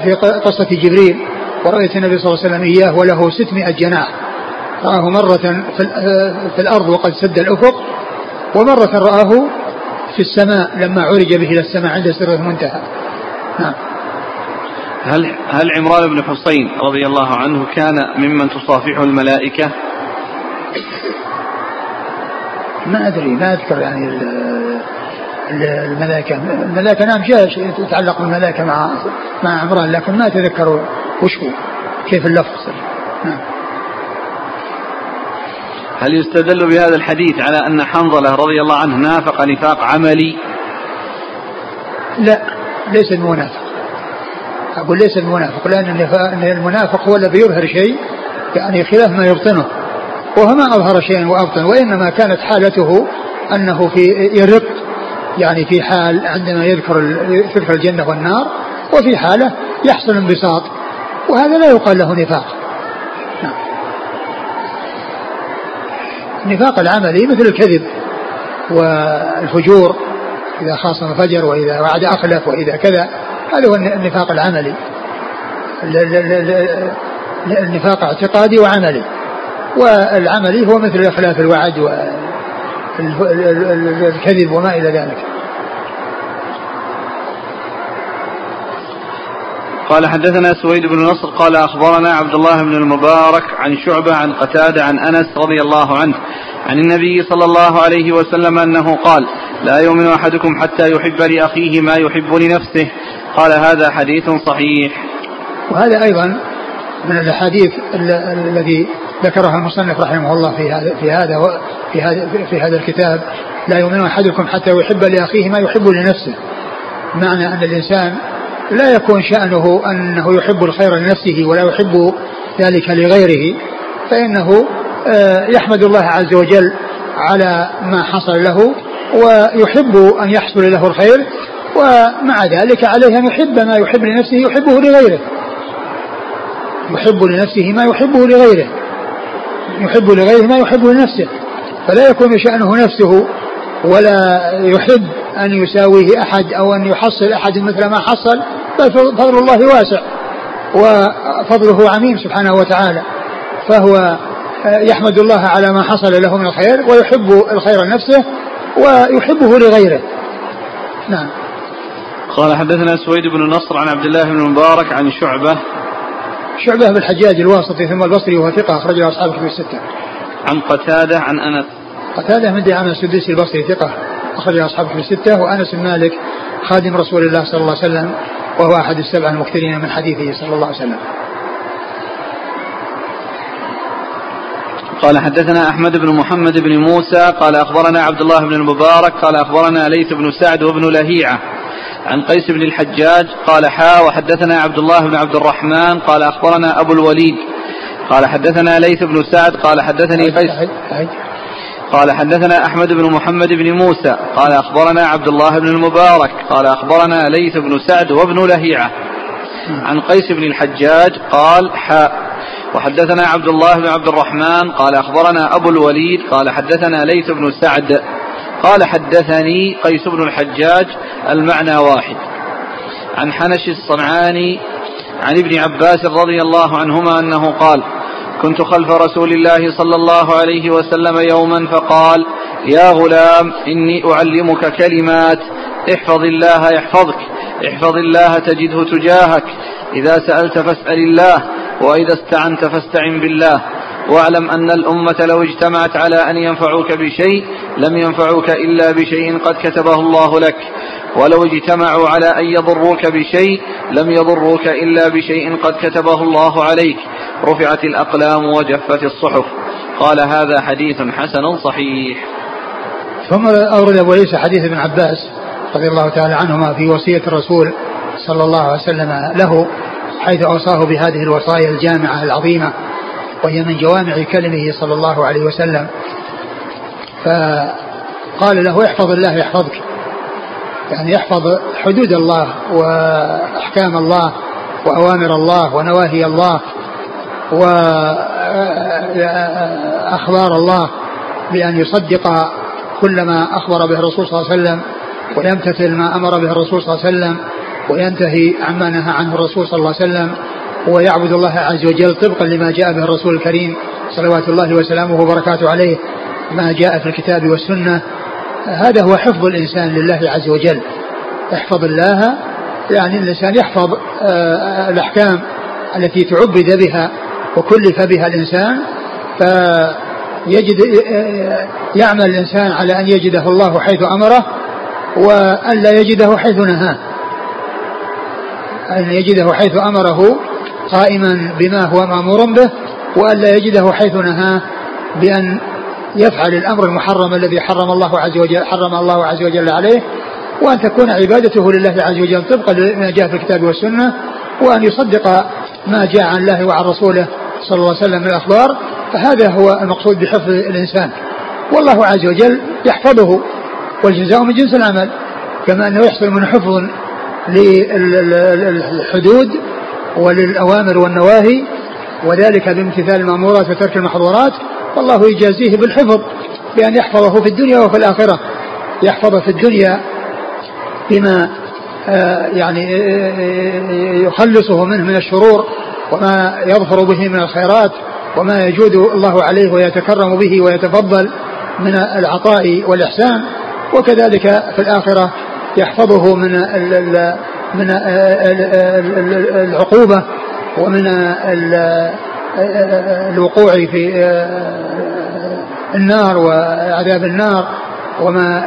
في قصة جبريل ورأيت النبي صلى الله عليه وسلم إياه وله 600 جناح. رآه مرة في, ال- في الأرض وقد سد الأفق ومرة رآه في السماء لما عرج به إلى السماء عند سر المنتهى. نعم. هل هل عمران بن حصين رضي الله عنه كان ممن تصافحه الملائكة؟ ما أدري ما أذكر يعني ال- ال- الملائكة. الملائكة نعم جاء شيء يتعلق بالملائكة مع مع عمران لكن ما أتذكر وش هو كيف اللفظ. نعم. هل يستدل بهذا الحديث على أن حنظلة رضي الله عنه نافق نفاق عملي؟ لا ليس المنافق. أقول ليس المنافق لأن المنافق هو الذي يظهر شيء يعني خلاف ما يبطنه. وهو ما أظهر شيئا وأبطن وإنما كانت حالته أنه في يرق يعني في حال عندما يذكر تذكر الجنة والنار وفي حالة يحصل انبساط وهذا لا يقال له نفاق. نعم. النفاق العملي مثل الكذب والفجور إذا خاصم فجر وإذا وعد أخلف وإذا كذا هذا هو النفاق العملي. النفاق اعتقادي وعملي. والعملي هو مثل إخلاف الوعد والكذب وما إلى ذلك. قال حدثنا سويد بن نصر قال أخبرنا عبد الله بن المبارك عن شعبة عن قتادة عن أنس رضي الله عنه عن النبي صلى الله عليه وسلم أنه قال لا يؤمن أحدكم حتى يحب لأخيه ما يحب لنفسه. قال هذا حديث صحيح. وهذا أيضا من الأحاديث الذي ذكرها المصنف رحمه الله في هذا في هذا في هذا في هذا الكتاب. لا يؤمن أحدكم حتى يحب لأخيه ما يحب لنفسه. معنى أن الإنسان لا يكون شأنه أنه يحب الخير لنفسه ولا يحب ذلك لغيره فإنه آه، يحمد الله عز وجل على ما حصل له ويحب أن يحصل له الخير ومع ذلك عليه أن يحب ما يحب لنفسه يحبه لغيره. يحب لنفسه ما يحبه لغيره. يحب لغيره ما يحبه لنفسه فلا يكون شأنه نفسه ولا يحب أن يساويه أحد أو أن يحصل أحد مثل ما حصل بل فضل الله واسع وفضله عميم سبحانه وتعالى فهو يحمد الله على ما حصل له من الخير ويحب الخير لنفسه ويحبه لغيره. نعم. قال حدثنا سويد بن نصر عن عبد الله بن المبارك عن شعبة شعبة بن الحجاج الواسطي ثم البصري وهو ثقة أخرجه أصحاب الكتب الستة. عن قتادة عن أنس. قتادة من دعامة السدوسي البصري ثقة أخرج أصحابه في الستة وأنس بن مالك خادم رسول الله صلى الله عليه وسلم وهو أحد السبع المكثرين من حديثه صلى الله عليه وسلم. قال حدثنا أحمد بن محمد بن موسى قال أخبرنا عبد الله بن المبارك قال أخبرنا ليث بن سعد وابن لهيعة. عن قيس بن الحجاج قال حا وحدثنا عبد الله بن عبد الرحمن قال أخبرنا أبو الوليد قال حدثنا ليث بن سعد قال حدثني قيس قال حدثنا أحمد بن محمد بن موسى قال أخبرنا عبد الله بن المبارك قال أخبرنا ليث بن سعد وابن لهيعة عن قيس بن الحجاج قال حاء وحدثنا عبد الله بن عبد الرحمن قال أخبرنا أبو الوليد قال حدثنا ليث بن سعد قال حدثني قيس بن الحجاج المعنى واحد. عن حنش الصنعاني عن ابن عباس رضي الله عنهما أنه قال كنت خلف رسول الله صلى الله عليه وسلم يوما فقال يا غلام إني أعلمك كلمات. احفظ الله يحفظك. احفظ الله تجده تجاهك. إذا سألت فاسأل الله وإذا استعنت فاستعن بالله. واعلم أن الأمة لو اجتمعت على أن ينفعوك بشيء لم ينفعوك إلا بشيء قد كتبه الله لك. ولو اجتمعوا على أن يضروك بشيء لم يضروك إلا بشيء قد كتبه الله عليك. رفعت الأقلام وجفت الصحف. قال هذا حديث حسن صحيح. ثم أورد أبو عيسى حديث ابن عباس رضي الله تعالى عنهما في وصية الرسول صلى الله عليه وسلم له حيث أوصاه بهذه الوصايا الجامعة العظيمة. وهي من جوامع كلمه صلى الله عليه وسلم. فقال له احفظ الله يحفظك. يعني يحفظ حدود الله وأحكام الله وأوامر الله ونواهي الله وأخبار الله بأن يصدق كل ما أخبر به الرسول صلى الله عليه وسلم ويمتثل ما أمر به الرسول صلى الله عليه وسلم وينتهي عما نهى عنه الرسول صلى الله عليه وسلم. ويعبد الله عز وجل طبقا لما جاء به الرسول الكريم صلوات الله وسلامه وبركاته عليه ما جاء في الكتاب والسنة. هذا هو حفظ الإنسان لله عز وجل. احفظ الله يعني الإنسان يحفظ آه، الأحكام التي تعبد بها وكلف بها الإنسان فيجد آه، يعمل الإنسان على أن يجده الله حيث أمره وأن لا يجده حيث نهاه. أن يجده حيث أمره قائما بما هو مأمور به وأن لا يجده حيث نهاه بأن يفعل الأمر المحرم الذي حرم الله عز وجل حرم الله عز وجل عليه وأن تكون عبادته لله عز وجل طبقا لما جاء في الكتاب والسنة وأن يصدق ما جاء عن الله وعن رسوله صلى الله عليه وسلم من الأخبار فهذا هو المقصود بحفظ الإنسان. والله عز وجل يحفظه والجزاء من جنس العمل كما أنه يحصل من حفظ للحدود وللأوامر والنواهي وذلك بامتثال المأمورات وترك المحظورات والله يجازيه بالحفظ بأن يحفظه في الدنيا وفي الآخرة. يحفظ في الدنيا بما يعني يخلصه منه من الشرور وما يظفر به من الخيرات وما يجود الله عليه ويتكرم به ويتفضل من العطاء والإحسان. وكذلك في الآخرة يحفظه من من العقوبة ومن الوقوع في النار وعذاب النار وما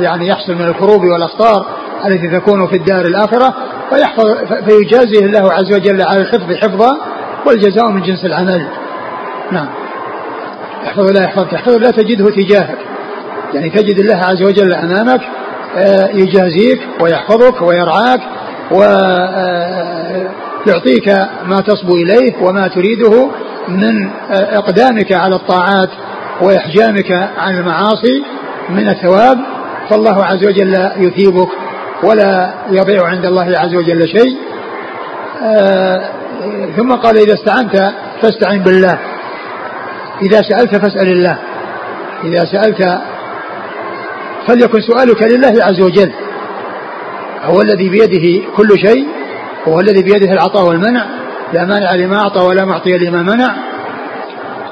يعني يحصل من الكروب والأسطار التي تكون في الدار الآخرة فيحفظ فيجازيه الله عز وجل على الحفظ حفظا والجزاء من جنس العمل. نعم. احفظ الله يحفظك. احفظ الله تجده تجاهك. يعني تجد الله عز وجل أمامك آه، يجازيك ويحفظك ويرعاك ويعطيك آه، ما تصبو إليه وما تريده من آه، إقدامك على الطاعات وإحجامك عن المعاصي من الثواب فالله عز وجل يثيبك ولا يضيع عند الله عز وجل شيء. ثم قال إذا استعنت فاستعن بالله إذا سألت فاسأل الله إذا سألت فليكن سؤالك لله عز وجل. هو الذي بيده كل شيء هو الذي بيده العطاء والمنع. لا مانع لما أعطى ولا معطي لما منع.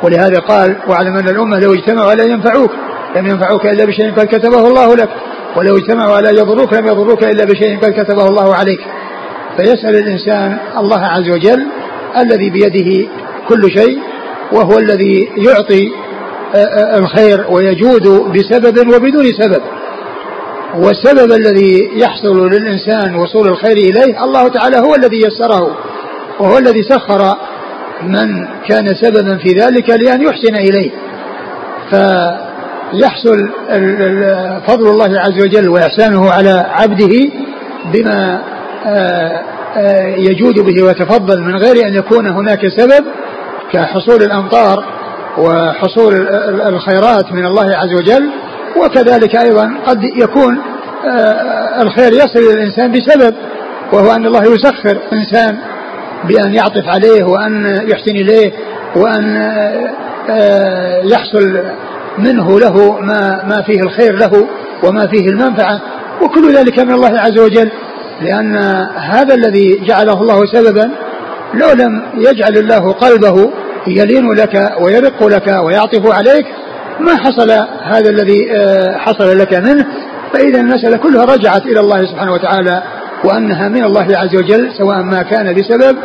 ولهذا قال واعلم أن الأمة لو اجتمعوا على ينفعوك لم ينفعوك إلا بشيء قد كتبه الله لك. ولو اجتمعوا على يضروك لم يضروك إلا بشيء قد كتبه الله عليك. فيسأل الإنسان الله عز وجل الذي بيده كل شيء وهو الذي يعطي آه، آه، الخير ويجود بسبب وبدون سبب. والسبب الذي يحصل للإنسان وصول الخير إليه الله تعالى هو الذي يسره وهو الذي سخر من كان سببا في ذلك لأن يحسن إليه. فيحصل فضل الله عز وجل وإحسانه على عبده بما آه، يجود به ويتفضل من غير أن يكون هناك سبب كحصول الأمطار وحصول الخيرات من الله عز وجل. وكذلك أيضا قد يكون آه، الخير يصل إلى الإنسان بسبب وهو أن الله يسخر إنسان بأن يعطف عليه وأن يحسن إليه وأن آه، يحصل منه له ما ما فيه الخير له وما فيه المنفعة. وكل ذلك من الله عز وجل لأن هذا الذي جعله الله سببا لو لم يجعل الله قلبه يلين لك ويرق لك ويعطف عليك ما حصل هذا الذي آه، حصل لك منه فإذا المسألة كلها رجعت إلى الله سبحانه وتعالى وأنها من الله عز وجل سواء ما كان بسبب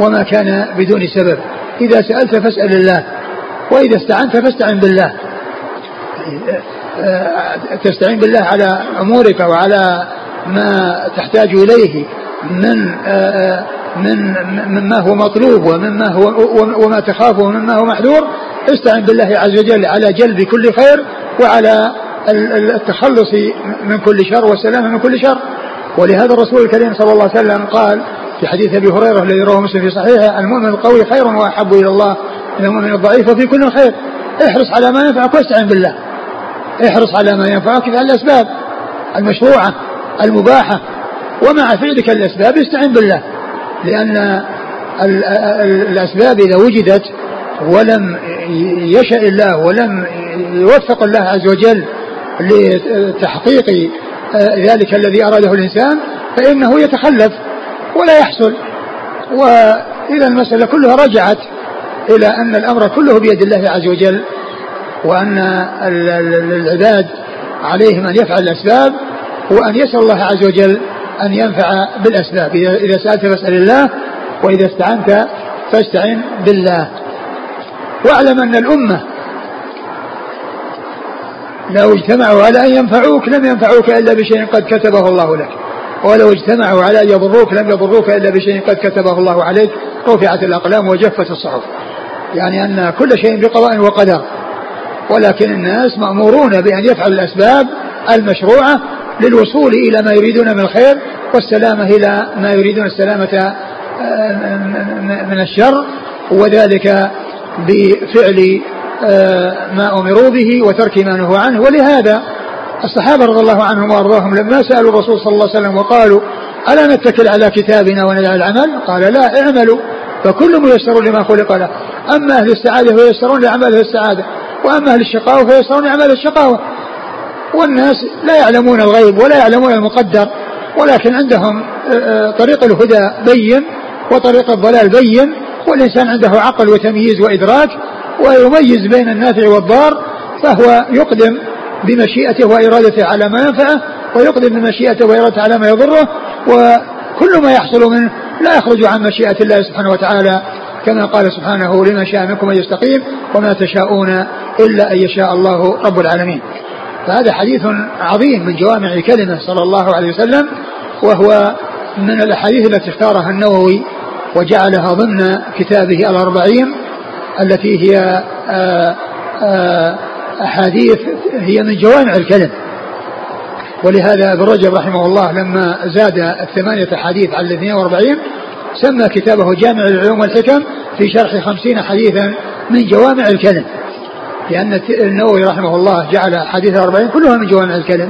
وما كان بدون سبب. إذا سألت فاسأل الله وإذا استعنت فاستعن بالله. آه، تستعين بالله على أمورك وعلى ما تحتاج إليه. من من مما هو مطلوب ومما هو وما تخافه ومما هو محذور استعن بالله عز وجل على جلب كل خير وعلى التخلص من كل شر والسلامة من كل شر. ولهذا الرسول الكريم صلى الله عليه وسلم قال في حديث أبي هريرة الذي رواه مسلم في صحيحه المؤمن القوي خير وأحب إلى الله من المؤمن الضعيف وفي كل خير. احرص على ما ينفعك واستعن بالله. احرص على ما ينفعك في الأسباب المشروعة المباحة ومع فعلك الأسباب استعن بالله. لأن الأسباب إذا وجدت ولم يشأ الله ولم يوفق الله عز وجل لتحقيق ذلك الذي أراده الإنسان فإنه يتخلف ولا يحصل. وإذا المسألة كلها رجعت إلى أن الأمر كله بيد الله عز وجل وأن العباد عليهم أن يفعل الأسباب وأن يسأل الله عز وجل أن ينفع بالأسباب. إذا سألت فاسأل الله وإذا استعنت فاستعن بالله. واعلم أن الأمة لو اجتمعوا على أن ينفعوك لم ينفعوك إلا بشيء قد كتبه الله لك. ولو اجتمعوا على أن يضروك لم يضروك إلا بشيء قد كتبه الله عليك. رفعت الأقلام وجفت الصحف. يعني أن كل شيء بقضاء وقدر. ولكن الناس مأمورون بأن يفعلوا الأسباب المشروعة للوصول إلى ما يريدون من الخير والسلامة إلى ما يريدون السلامة من الشر وذلك بفعل ما أمروا به وترك ما نهوا عنه ولهذا الصحابة رضي الله عنهم وأرضاهم لما سألوا الرسول صلى الله عليه وسلم وقالوا ألا نتكل على كتابنا وندع العمل قال لا اعملوا فكل ميسر لما خلق له أما أهل السعادة فييسرون لأعمال السعادة وأما أهل الشقاوة فييسرون لأعمال الشقاوة والناس لا يعلمون الغيب ولا يعلمون المقدر ولكن عندهم طريق الهدى بين وطريق الضلال بين والإنسان عنده عقل وتمييز وإدراك ويميز بين النافع والضار فهو يقدم بمشيئته وإرادته على ما ينفعه ويقدم بمشيئته وإرادته على ما يضره وكل ما يحصل منه لا يخرج عن مشيئة الله سبحانه وتعالى كما قال سبحانه لما شاء منكم أن يستقيم وما تشاءون إلا أن يشاء الله رب العالمين. فهذا حديث عظيم من جوامع الكلمة صلى الله عليه وسلم وهو من الأحاديث التي اختارها النووي وجعلها ضمن كتابه الأربعين التي هي آه، آه، أحاديث هي من جوامع الكلم. ولهذا ابن رجب رحمه الله لما زاد الثمانية حديث على الاثنين وأربعين سمى كتابه جامع العلوم والحكم في شرح خمسين حديثا من جوامع الكلم. لأن النووي رحمه الله جعل حديث الأربعين كلها من جوامع الكلم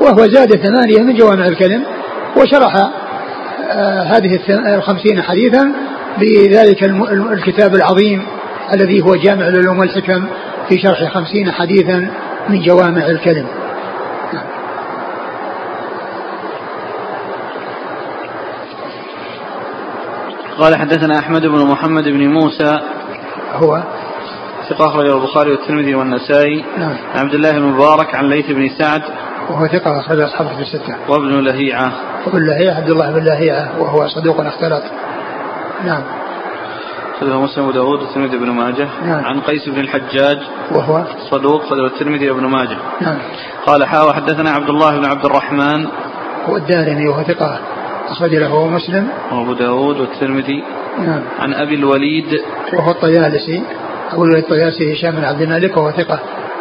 وهو زاد ثمانية من جوامع الكلم وشرح آه هذه الخمسين حديثا بذلك الكتاب العظيم الذي هو جامع العلوم والحكم في شرح خمسين حديثا من جوامع الكلم. قال حدثنا أحمد بن محمد بن موسى. هو ثقة أخرجه البخاري والترمذي والنسائي. نعم. عبد الله بن مبارك عن ليث بن سعد. وهو ثقة أخرج أصحابه في الستة. وابن لهيعة. وابن لهيعة عبد الله بن لهيعة وهو صدوق اختلط. نعم. أخرجه مسلم وداود والترمذي بن ماجه. نعم. عن قيس بن الحجاج. وهو؟ صدوق أخرجه الترمذي وابن ماجه. نعم. قال حا وحدثنا عبد الله بن عبد الرحمن. هو الدارمي وهو ثقة أخرج له مسلم. وأبو داود والترمذي. نعم. عن أبي الوليد. وهو الطيالسي. أبو الوليد الطيالسي هشام بن عبد الملك وهو ثقة.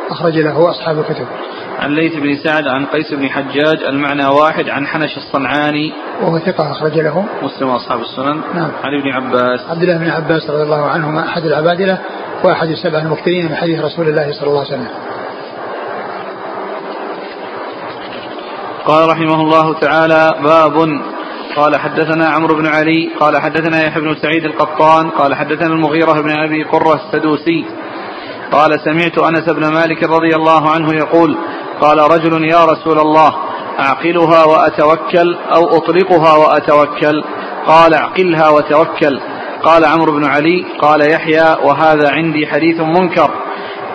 أخرج له أصحاب الكتب. عن ليث بن سعد عن قيس بن حجاج المعنى واحد عن حنش الصنعاني. وهو ثقة أخرج له. مسلم وأصحاب السنن. نعم. عن ابن عباس. عبد الله بن عباس رضي الله عنهما أحد العبادلة وأحد السبع المكثرين من حديث رسول الله صلى الله عليه وسلم. قال رحمه الله تعالى باب قال حدثنا عمرو بن علي قال حدثنا يحيى بن سعيد القطان قال حدثنا المغيرة بن أبي قرة السدوسي. قال سمعت أنس بن مالك رضي الله عنه يقول قال رجل يا رسول الله أعقلها وأتوكل أو أطلقها وأتوكل؟ قال أعقلها وتوكل. قال عمرو بن علي قال يحيى وهذا عندي حديث منكر.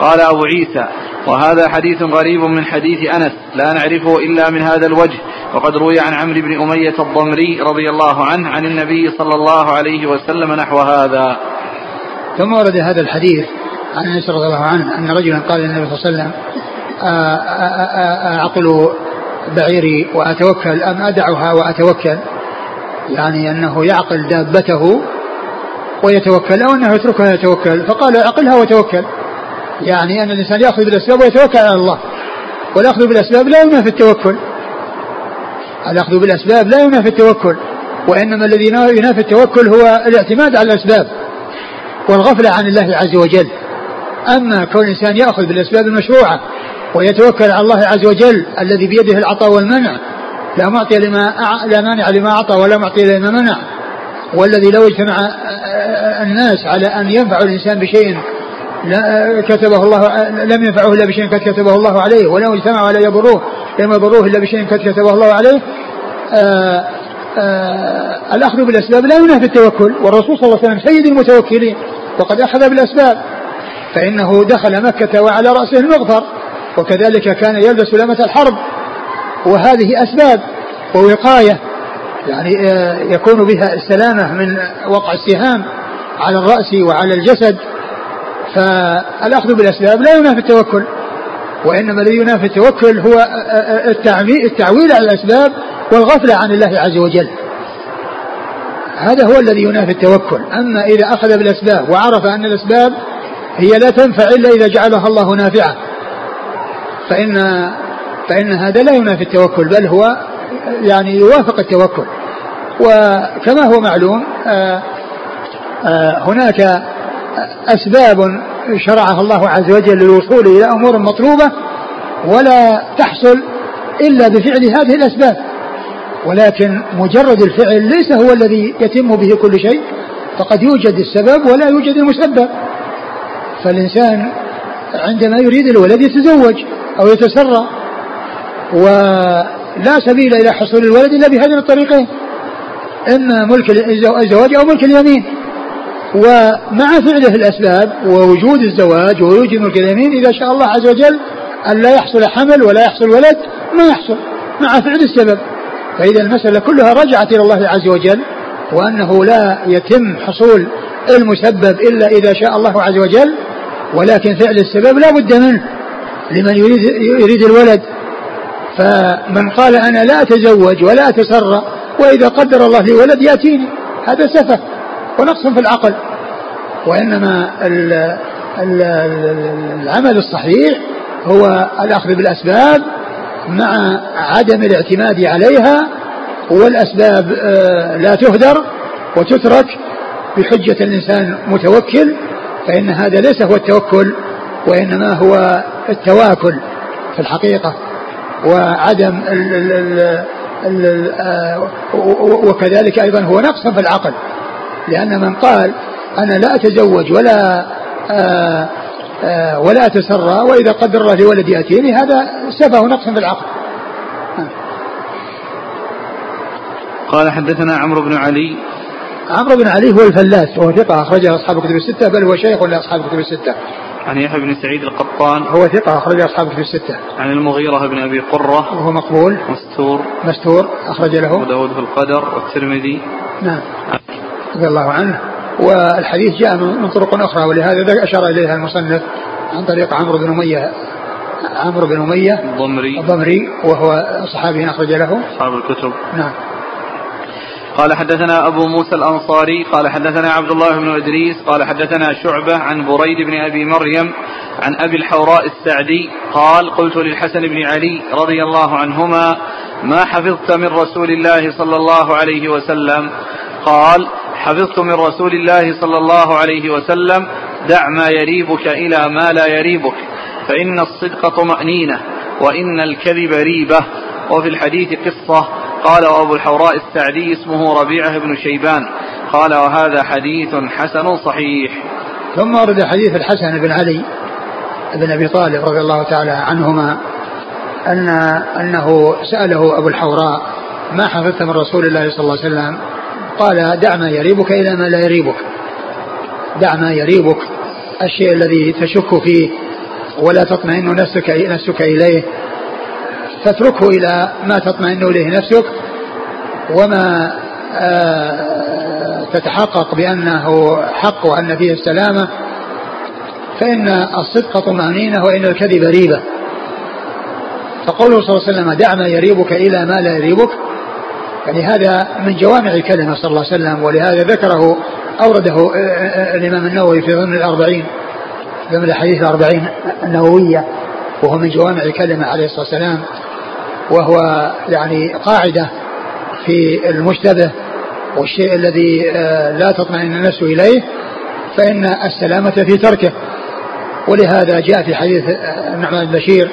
قال أبو عيسى وهذا حديث غريب من حديث أنس لا نعرفه إلا من هذا الوجه. وقد روي عن عمرو بن أمية الضمري رضي الله عنه عن النبي صلى الله عليه وسلم نحو هذا. ثم ورد هذا الحديث عن أنس رضي الله عنه أن رجلا قال للنبي صلى الله عليه وسلم أعقل بعيري وأتوكل أم أدعها وأتوكل؟ يعني أنه يعقل دابته ويتوكل أو أنه يتركها يتوكل. فقال أعقلها وتوكل. يعني أن الإنسان يأخذ بالأسباب ويتوكل على الله. والأخذ بالأسباب لا ينافي التوكل. الأخذ بالأسباب لا ينافي التوكل. وإنما الذي ينافي التوكل هو الاعتماد على الأسباب والغفلة عن الله عز وجل. أما كون الإنسان يأخذ بالأسباب المشروعة ويتوكل على الله عز وجل الذي بيده العطاء والمنع لا معطي لما لا مانع لما أعطى ولا معطي لما منع. والذي لو اجتمع الناس على أن ينفعوا الإنسان بشيء كتبه الله لم ينفعه إلا بشيء قد كتبه الله عليه ولو اجتمعوا على يضروه لم يضروه إلا بشيء قد كتبه الله عليه. آآ آآ الأخذ بالأسباب لا ينافي التوكل والرسول صلى الله عليه وسلم سيد المتوكلين وقد أخذ بالأسباب فإنه دخل مكة وعلى رأسه المغفر وكذلك كان يلبس لمة الحرب وهذه أسباب ووقاية يعني يكون بها السلامة من وقع السهام على الرأس وعلى الجسد. فالأخذ بالأسباب لا ينافي التوكل وإنما الذي ينافي التوكل هو التعويل على الأسباب والغفلة عن الله عز وجل. هذا هو الذي ينافي التوكل. أما إذا أخذ بالأسباب وعرف أن الأسباب هي لا تنفع إلا إذا جعلها الله نافعة فإن فإن هذا لا ينافي التوكل بل هو يعني يوافق التوكل. وكما هو معلوم هناك أسباب شرعها الله عز وجل للوصول إلى أمور مطلوبة ولا تحصل إلا بفعل هذه الأسباب. ولكن مجرد الفعل ليس هو الذي يتم به كل شيء فقد يوجد السبب ولا يوجد المسبب. فالإنسان عندما يريد الولد يتزوج أو يتسرى لا سبيل إلى حصول الولد إلا بهذين الطريقين إما ملك الزواج أو ملك اليمين. ومع فعله الأسباب ووجود الزواج ووجود ملك اليمين إذا شاء الله عز وجل أن لا يحصل حمل ولا يحصل ولد ما يحصل مع فعل السبب. فإذا المسألة كلها رجعت إلى الله عز وجل وأنه لا يتم حصول المسبب إلا إذا شاء الله عز وجل ولكن فعل السبب لا بد منه لمن يريد, يريد الولد. فمن قال أنا لا أتزوج ولا أتسرى وإذا قدر الله لي ولد يأتيني هذا سفه. ونقص في العقل. وإنما العمل الصحيح هو الأخذ بالأسباب مع عدم الاعتماد عليها والأسباب آه، لا تهدر وتترك بحجة الإنسان متوكل فإن هذا ليس هو التوكل وإنما هو التواكل في الحقيقة. وعدم ال ال ال ال آه، وكذلك أيضا هو نقص في العقل. لأن من قال أنا لا أتزوج ولا آه، آه، ولا أتسرى وإذا قدر الله لولد يأتيني هذا سفه نقص في العقل. قال حدثنا عمرو بن علي. عمرو بن علي هو الفلاس وهو ثقة أخرجه أصحاب الكتب الستة بل هو شيخ لأصحاب الكتب الستة. عن يحيى بن سعيد القطان. هو ثقة أخرج أصحاب الكتب الستة. عن المغيرة بن أبي قرة. وهو مقبول. مستور. مستور أخرج له. أبو داود في القدر والترمذي. نعم. رضي الله عنه والحديث جاء من طرق أخرى ولهذا أشار إليها المصنف عن طريق عمرو بن أمية. عمرو بن أمية الضمري. الضمري وهو صحابي أخرج له. أصحاب الكتب. نعم. قال حدثنا أبو موسى الأنصاري قال حدثنا عبد الله بن إدريس قال حدثنا شعبة عن بريد بن أبي مريم عن أبي الحوراء السعدي قال قلت للحسن بن علي رضي الله عنهما ما حفظت من رسول الله صلى الله عليه وسلم؟ قال حفظت من رسول الله صلى الله عليه وسلم دع ما يريبك إلى ما لا يريبك. فإن الصدق طمأنينة وإن الكذب ريبة. وفي الحديث قصة قال وأبو الحوراء السعدي اسمه ربيعة بن شيبان. قال وهذا حديث حسن صحيح. ثم ورد حديث الحسن بن علي بن أبي طالب رضي الله تعالى عنهما أن أنه سأله أبو الحوراء ما حفظت من رسول الله صلى الله عليه وسلم قال دع ما يريبك إلى ما لا يريبك. دع ما يريبك. الشيء الذي تشك فيه ولا تطمئن نفسك نفسك إليه. فاتركه إلى ما تطمئن إليه نفسك. وما آه، تتحقق بأنه حق وأن فيه السلامة. فإن الصدق طمأنينة وإن الكذب ريبة. فقوله صلى الله عليه وسلم دع ما يريبك إلى ما لا يريبك. يعني هذا من جوامع الكلمة صلى الله عليه وسلم ولهذا ذكره أورده آه، آه، الإمام النووي في ضمن الأربعين ضمن الأحاديث الأربعين النووية وهو من جوامع الكلمة عليه الصلاة والسلام وهو يعني قاعدة في المشتبه والشيء الذي آه، لا تطمئن النفس إليه فإن السلامة في تركه. ولهذا جاء في حديث النعمان البشير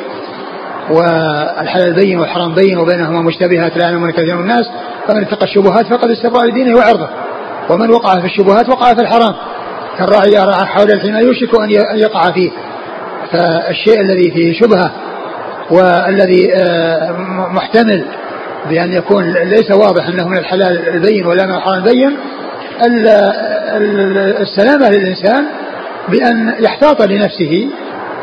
والحلال بين والحرام بين وبينهما مشتبهات لا يعلمون كثير من الناس فمن اتقى الشبهات فقد استبرأ لدينه وعرضه. ومن وقع في الشبهات وقع في الحرام. كالراعي يرعى حول الحمى يوشك أن يقع فيه. فالشيء الذي فيه شبهة والذي آه، محتمل بأن يكون ليس واضح أنه من الحلال البين ولا من الحرام البين السلامة للإنسان بأن يحتاط لنفسه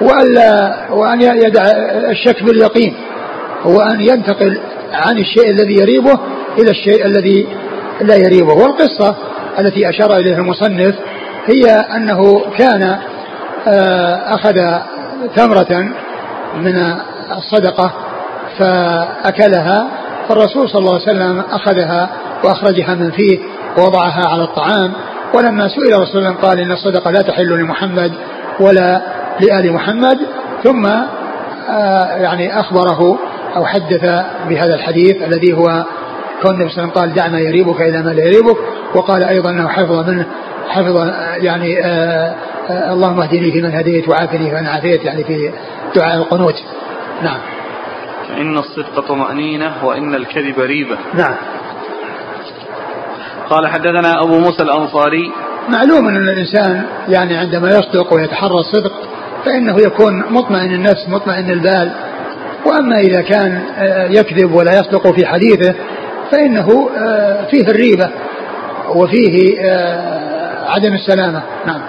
وألا وأن يدع الشك باليقين. وأن ينتقل عن الشيء الذي يريبه إلى الشيء الذي لا يريبه. والقصة التي أشار إليها المصنف هي أنه كان آه، أخذ تمرة من الصدقة فأكلها فالرسول صلى الله عليه وسلم أخذها وأخرجها من فيه ووضعها على الطعام. ولما سئل رسول الله قال إن الصدقة لا تحل لمحمد ولا لآل محمد ثم آه، يعني أخبره أو حدث بهذا الحديث الذي هو كون النبي صلى الله عليه وسلم قال دع ما يريبك إلى ما لا يريبك وقال أيضا أنه حفظ منه حفظ يعني آه آه اللهم اهدني فيمن هديت وعافني فمن عافيت يعني في دعاء القنوت. نعم. إن الصدق طمأنينة وإن الكذب ريبة. نعم. قال حدثنا أبو موسى الأنصاري. معلوم أن الإنسان يعني عندما يصدق ويتحرى الصدق فإنه يكون مطمئن النفس مطمئن البال. وأما إذا كان آه، يكذب ولا يصدق في حديثه فإنه آه، فيه الريبة وفيه آه، عدم السلامة. نعم.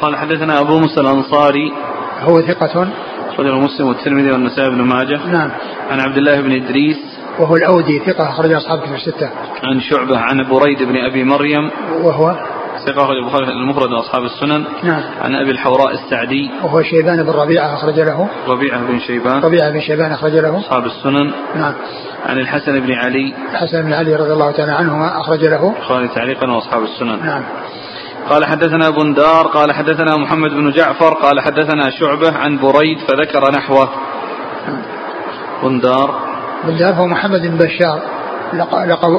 قال حدثنا أبو موسى الأنصاري. هو ثقة. أخرجه مسلم والترمذي والنسائي بن ماجه. نعم. عن عبد الله بن إدريس. وهو الأودي ثقة أخرج أصحاب كتب الستة. عن شعبة عن بريد بن أبي مريم. وهو ثقة البخاري المفرد وأصحاب السنن نعم. عن أبي الحوراء السعدي. وهو شيبان بن ربيعة أخرج له. ربيعة بن شيبان. ربيعة بن شيبان أخرج له. أصحاب السنن. نعم. عن الحسن بن علي. الحسن بن علي رضي الله تعالى عنهما أخرج له. البخاري تعليقا وأصحاب السنن. نعم. قال حدثنا بندار قال حدثنا محمد بن جعفر قال حدثنا شعبة عن بريد فذكر نحوه. بندار. بندار هو محمد بن بشار.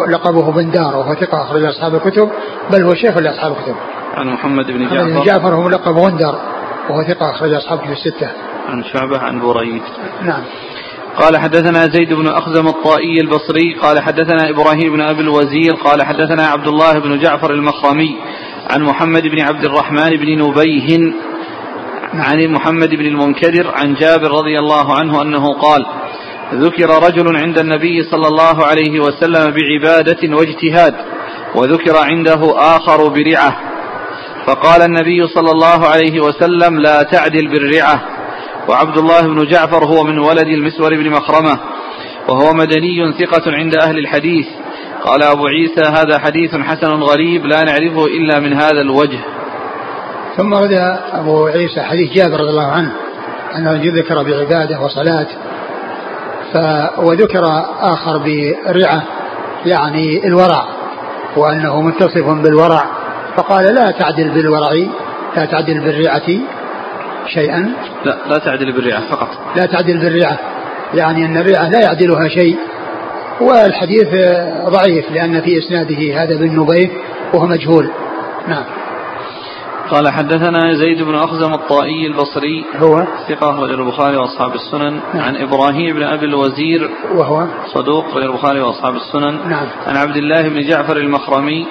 لقبه بندار وهو ثقة أخرج أصحاب الكتب بل هو شيخ لأصحاب الكتب. عن محمد بن محمد بن جعفر. جعفر هو لقب غندر وهو ثقة أخرج أصحاب الكتب الستة. عن شعبة عن بريد نعم. قال حدثنا زيد بن أخزم الطائي البصري قال حدثنا إبراهيم بن أبي الوزير قال حدثنا عبد الله بن جعفر المخرمي عن محمد بن عبد الرحمن بن نبيه عن محمد بن المنكدر عن جابر رضي الله عنه أنه قال ذكر رجل عند النبي صلى الله عليه وسلم بعبادة واجتهاد وذكر عنده آخر برعة. فقال النبي صلى الله عليه وسلم لا تعدل بالرعة. وعبد الله بن جعفر هو من ولد المسور بن مخرمة وهو مدني ثقة عند أهل الحديث. قال أبو عيسى هذا حديث حسن غريب لا نعرفه إلا من هذا الوجه. ثم ورد أبو عيسى حديث جابر رضي الله عنه أنه ذكر بعبادة وصلاة وذكر آخر برعة يعني الورع وأنه متصف بالورع فقال لا تعدل بالورع لا تعدل بالرعة شيئا. لا لا تعدل بالرعاية فقط. لا تعدل بالرعة يعني أن الرعة لا يعدلها شيء. والحديث ضعيف لأن في إسناده هذا بن نبيه وهو مجهول. نعم. قال حدثنا زيد بن أخزم الطائي البصري هو ثقة أخرج البخاري وأصحاب السنن. عن إبراهيم بن أبي الوزير وهو صدوق أخرج البخاري وأصحاب السنن. نعم. عن عبد الله بن جعفر المخرمي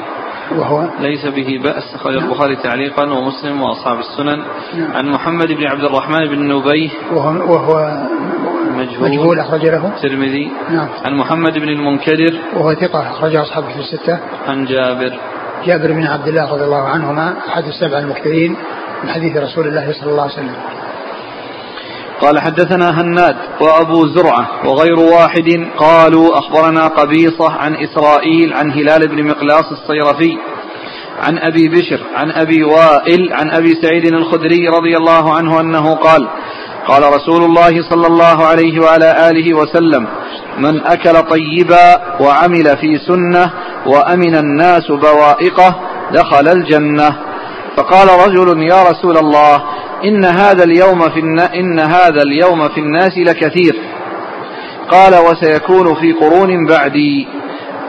وهو ليس به بأس أخرج البخاري تعليقا ومسلم وأصحاب السنن. نعم. عن محمد بن عبد الرحمن بن نبيه وهو, وهو مجهول, مجهول أخرج له. الترمذي. نعم. عن محمد بن المنكدر وهو ثقة أخرج أصحابه في الستة. عن جابر. جابر بن عبد الله رضي الله عنهما أحد السبع المكثرين من حديث رسول الله صلى الله عليه وسلم. قال حدثنا هناد وأبو زرعة وغير واحد قالوا أخبرنا قبيصة عن إسرائيل عن هلال بن مقلاص الصيرفي عن أبي بشر عن أبي وائل عن أبي سعيد الخدري رضي الله عنه أنه قال قال رسول الله صلى الله عليه وعلى آله وسلم من أكل طيبا وعمل في سنة وأمن الناس بوائقه دخل الجنة. فقال رجل يا رسول الله إن هذا اليوم في. إن هذا اليوم في الناس لكثير. قال وسيكون في قرون بعدي.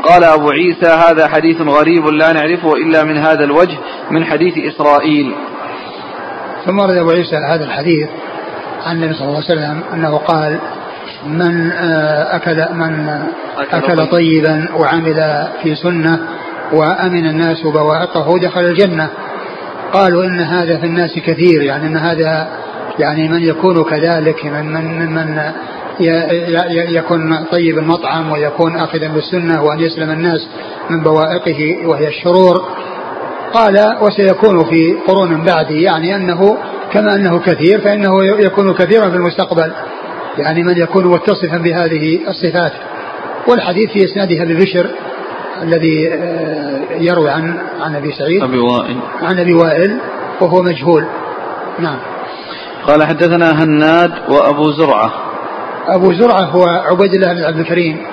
قال أبو عيسى هذا حديث غريب لا نعرفه إلا من هذا الوجه من حديث إسرائيل. ثم ورد أبو عيسى هذا الحديث عن النبي صلى الله عليه وسلم أنه قال من آه، أكل من أكل طيب. طيبا. وعمل في سنة وأمن الناس بوائقه دخل الجنة. قالوا إن هذا في الناس كثير يعني أن هذا يعني من يكون كذلك من من من, يكون طيب المطعم ويكون آخذا بالسنة وأن يسلم الناس من بوائقه وهي الشرور. قال وسيكون في قرون بعدي. يعني أنه كما أنه كثير فإنه يكون كثيرا في المستقبل. يعني من يكون متصفا بهذه الصفات. والحديث في إسناده أبي بشر الذي آه، يروي عن عن أبي سعيد. أبي وائل. عن أبي وائل وهو مجهول. نعم. قال حدثنا هناد وأبو زرعة. أبو زرعة هو عبيد الله بن عبد الكريم.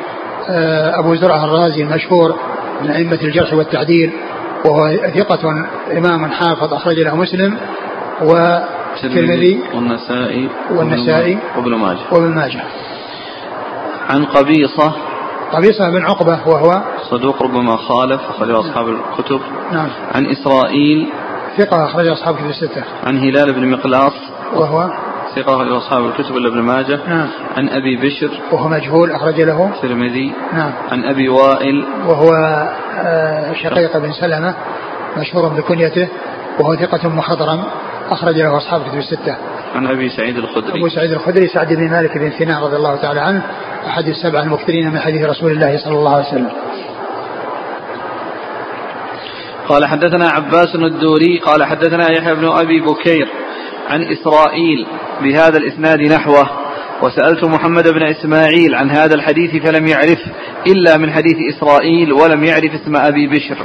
آه، أبو زرعة الرازي المشهور من أئمة الجرح والتعديل وهو ثقة إمام حافظ أخرج له مسلم. والترمذي والنسائي والنسائي وابن ماجه. وابن ماجه. عن قبيصة. قبيصة بن عقبة وهو صدوق ربما خالف أخرجه أصحاب الكتب. نعم. عن إسرائيل. ثقة أخرج أصحاب كتب الستة. عن هلال بن مقلاص. وهو ثقة أخرج أصحاب الكتب إلا ابن ماجه. نعم. عن أبي بشر. وهو مجهول أخرج له. الترمذي. نعم. عن أبي وائل. وهو آه، شقيق بن سلمة مشهور بكنيته وهو ثقة مخضرم أخرج له أصحاب كتب الستة. عن أبي سعيد الخدري. أبو سعيد الخدري سعد بن مالك بن سنان رضي الله تعالى عنه أحد السبع المكثرين من حديث رسول الله صلى الله عليه وسلم. قال حدثنا عباس الدوري قال حدثنا يحيى بن أبي بكير عن إسرائيل بهذا الإسناد نحوه وسألت محمد بن إسماعيل عن هذا الحديث فلم يعرف إلا من حديث إسرائيل ولم يعرف اسم أبي بشر.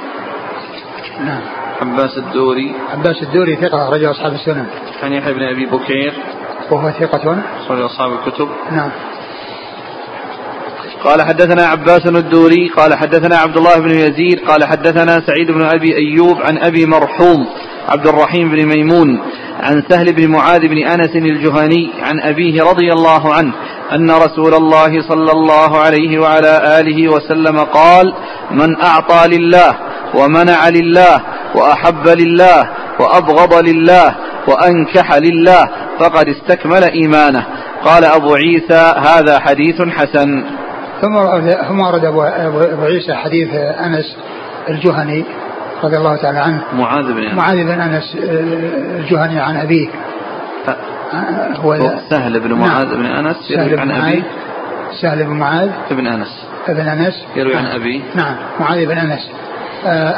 نعم. عباس الدوري. عباس الدوري ثقة أخرجه أصحاب السنن عن يحيى بن أبي بكير. وهو ثقة. أخرج أصحاب الكتب. نعم. قال حدثنا عباس الدوري قال حدثنا عبد الله بن يزيد قال حدثنا سعيد بن أبي أيوب عن أبي مرحوم عبد الرحيم بن ميمون عن سهل بن معاذ بن أنس الجهني عن أبيه رضي الله عنه أن رسول الله صلى الله عليه وعلى آله وسلم قال من أعطى لله ومنع لله وأحب لله وأبغض لله وأنكح لله فقد استكمل إيمانه. قال أبو عيسى هذا حديث حسن. ثم ورد أبو, أبو عيسى حديث أنس الجهني رضي الله تعالى عنه. معاذ بن أنس. معاذ بن أنس آه، الجهني عن أبيه. هو سهل بن معاذ نعم. بن أنس يروي عن أبيه. سهل بن معاذ. بن أنس. ابن أنس. يروي عن أبيه. نعم. معاذ بن أنس.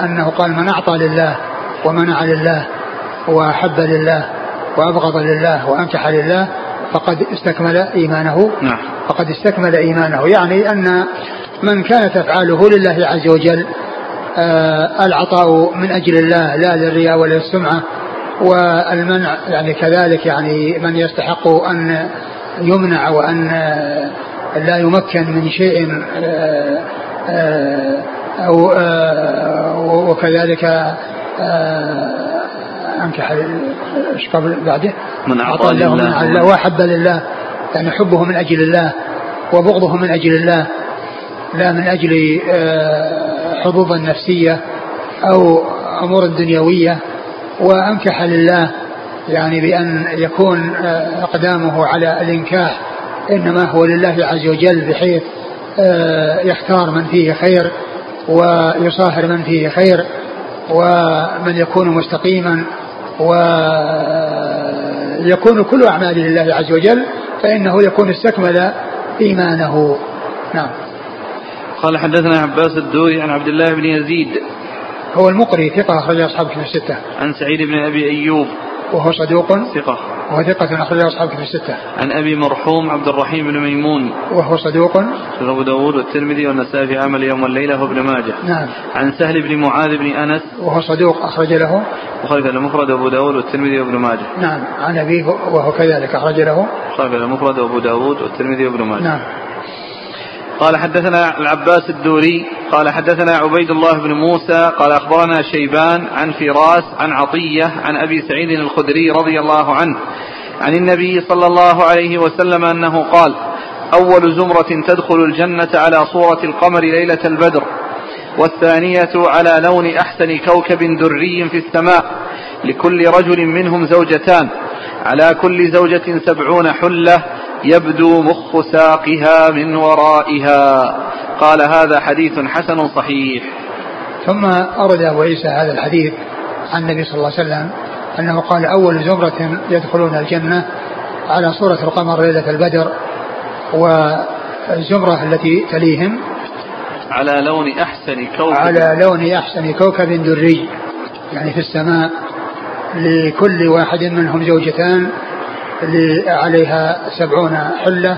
أنه قال من أعطى لله ومنع لله وأحب لله وأبغض لله وأنكح لله فقد استكمل إيمانه. نعم. فقد استكمل إيمانه. يعني أن من كانت أفعاله لله عز وجل آه العطاء من أجل الله لا للرياء ولا للسمعة والمنع يعني كذلك يعني من يستحق أن يمنع وأن لا يمكن من شيء آه، آه، أو وكذلك أنكح إيش قبل بعده؟ من أعطى لله من الله وأحب لله يعني حبه من أجل الله وبغضه من أجل الله لا من أجل آه، حظوظا نفسية أو أمور دنيوية وأنكح لله يعني بأن يكون آه، أقدامه على الإنكاح إنما هو لله عز وجل بحيث آه، يختار من فيه خير ويصاهر من فيه خير ومن يكون مستقيما ويكون كل أعماله لله عز وجل فإنه يكون استكمل إيمانه. نعم. قال حدثنا عباس الدوري عن عبد الله بن يزيد. هو المقري ثقة أخرج أصحاب الستة. عن سعيد بن أبي أيوب. وهو صدوق ثقة. وهو ثقة أخرج أصحاب في الستة. عن أبي مرحوم عبد الرحيم بن ميمون. وهو صدوق أبو داود والترمذي والنسائي في عمل يوم والليلة وابن ماجه. نعم. عن سهل بن معاذ بن أنس. وهو صدوق أخرج له. وخرج المفرد وأبو داود والترمذي وابن ماجه. نعم. عن أبيه وهو كذلك أخرج له. خرج المفرد وأبو داود والترمذي وابن ماجه. نعم. قال حدثنا العباس الدوري قال حدثنا عبيد الله بن موسى قال أخبرنا شيبان عن فراس عن عطية عن أبي سعيد الخدري رضي الله عنه عن النبي صلى الله عليه وسلم أنه قال أول زمرة تدخل الجنة على صورة القمر ليلة البدر والثانية على لون أحسن كوكب دري في السماء لكل رجل منهم زوجتان على كل زوجة سبعون حلة يبدو مخ ساقها من ورائها. قال هذا حديث حسن صحيح. ثم أورد أبو عيسى هذا الحديث عن النبي صلى الله عليه وسلم أنه قال أول زمرة يدخلون الجنة على صورة القمر ليلة البدر والزمرة التي تليهم على لون أحسن كوكب. على لون أحسن كوكب دري يعني في السماء لكل واحد منهم زوجتان عليها سبعون حلة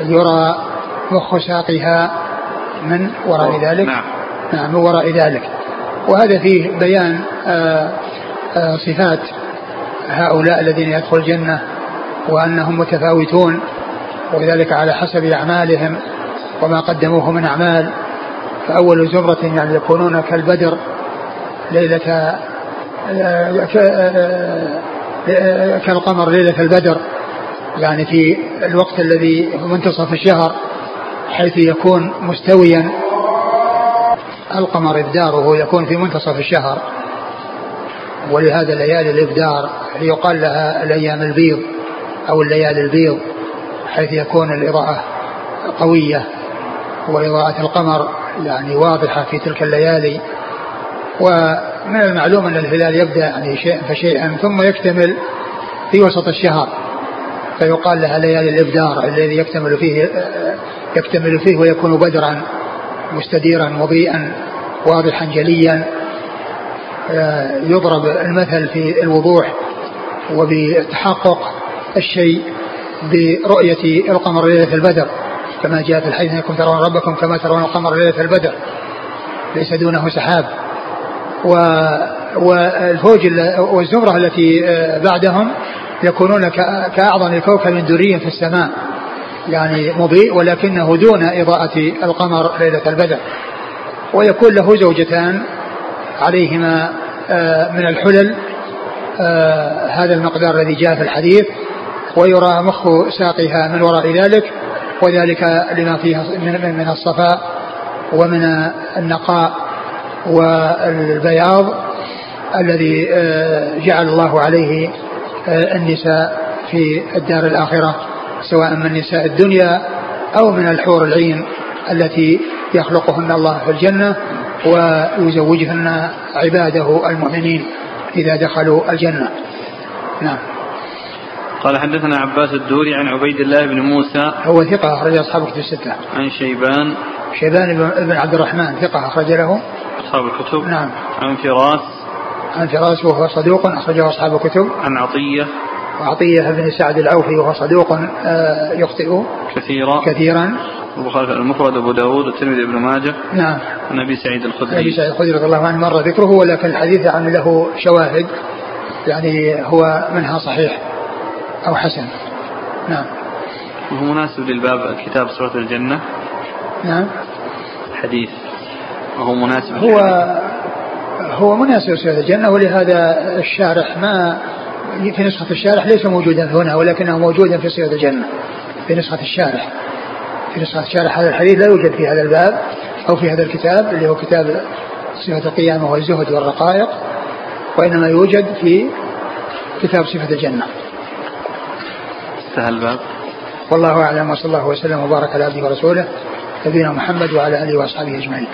يرى مخ ساقها من وراء ذلك. نعم. نعم من وراء ذلك. وهذا فيه بيان آآ آآ صفات هؤلاء الذين يدخل الجنة وأنهم متفاوتون وذلك على حسب أعمالهم وما قدموه من أعمال. فأول زمرة يعني يكونون كالبدر ليلة كالقمر ليلة البدر. يعني في الوقت الذي منتصف الشهر حيث يكون مستويا القمر إبداره يكون في منتصف الشهر. ولهذا ليالي الإبدار يقال لها الأيام البيض أو الليالي البيض؟ حيث يكون الإضاءة قوية وإضاءة القمر يعني واضحة في تلك الليالي. ومن المعلوم أن الهلال يبدأ يعني شيئا فشيئا ثم يكتمل في وسط الشهر. فيقال لها ليالي الإبدار الذي يكتمل فيه يكتمل فيه ويكون بدرا مستديرا مضيئا واضحا جليا. يضرب المثل في الوضوح وبتحقق الشيء برؤية القمر ليلة البدر. كما جاء في الحديث أنكم ترون ربكم كما ترون القمر ليلة البدر. ليس دونه سحاب. والفوج والزمرة التي بعدهم يكونون كأعظم كوكب دري في السماء. يعني مضيء ولكنه دون إضاءة القمر ليلة البدر. ويكون له زوجتان عليهما آه، من الحلل آه، هذا المقدار الذي جاء في الحديث. ويرى مخ ساقها من وراء ذلك وذلك لما فيها من الصفاء ومن النقاء. والبياض الذي آه، جعل الله عليه النساء في الدار الآخرة سواء من نساء الدنيا أو من الحور العين التي يخلقهن الله في الجنة ويزوجهن عباده المؤمنين إذا دخلوا الجنة. نعم. قال حدثنا عباس الدوري عن عبيد الله بن موسى. هو ثقة أخرج أصحاب الكتب الستة. عن شيبان. شيبان بن عبد الرحمن ثقة أخرج له. أصحاب الكتب. نعم. عن فراس. عن فراس وهو صدوق أخرجه أصحاب الكتب. عن عطية. وعطية بن سعد العوفي وهو صدوق آه، يخطئ كثيرا. كثيرا. البخاري المفرد أبو داود والترمذي ابن ماجه. نعم. عن أبي سعيد الخدري. أبي سعيد الخدري رضي الله عنه مر ذكره ولكن الحديث عن له شواهد يعني هو منها صحيح أو حسن. نعم. وهو مناسب للباب كتاب سورة الجنة. نعم. حديث. وهو مناسب. هو هو مناسب سورة الجنة ولهذا الشارح ما في نسخة الشارح ليس موجودا هنا ولكنه موجودا في سورة الجنة في نسخة الشارح. في نسخة شارح هذا الحديث لا يوجد في هذا الباب أو في هذا الكتاب اللي هو كتاب صفة القيامة والزهد والرقائق وإنما يوجد في كتاب صفة الجنة. سهل الباب. والله أعلم وصلى الله وسلم وبارك على عبده ورسوله نبينا محمد وعلى آله وأصحابه أجمعين.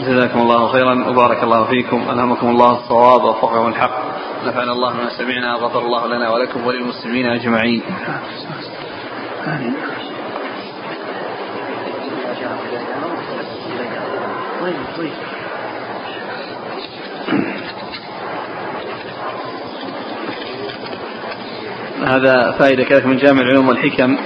جزاكم الله خيرا وبارك الله فيكم ألهمكم الله الصواب ووفقكم الحق نفعنا الله ما سمعنا غفر الله لنا ولكم وللمسلمين أجمعين. آمين هذا فائدة كذلك من جامع العلوم والحكم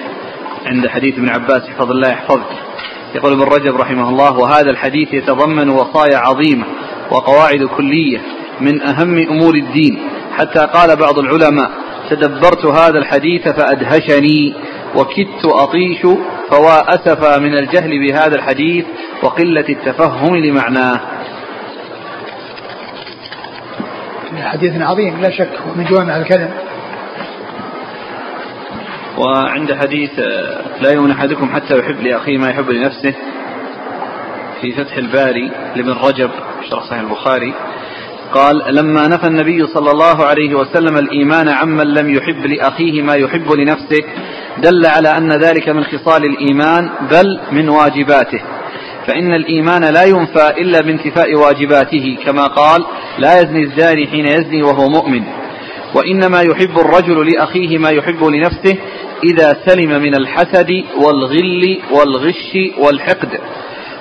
عند حديث ابن عباس احفظ الله يحفظك. يقول ابن رجب رحمه الله وهذا الحديث يتضمن وصايا عظيمة وقواعد كلية من أهم أمور الدين. حتى قال بعض العلماء تدبرت هذا الحديث فأدهشني وكدت أطيش فوا أسفا من الجهل بهذا الحديث وقلة التفهم لمعناه. حديث عظيم لا شك من جوامع الكلم وعند حديث لا يؤمن أحدكم حتى يحب لأخيه ما يحب لنفسه في فتح الباري لابن رجب شرح صحيح البخاري قال لما نفى النبي صلى الله عليه وسلم الإيمان عمن لم يحب لأخيه ما يحب لنفسه دل على أن ذلك من خصال الإيمان بل من واجباته فإن الإيمان لا ينفى إلا بانتفاء واجباته كما قال لا يزني الزاني حين يزني وهو مؤمن وإنما يحب الرجل لأخيه ما يحب لنفسه إذا سلم من الحسد والغل والغش والحقد.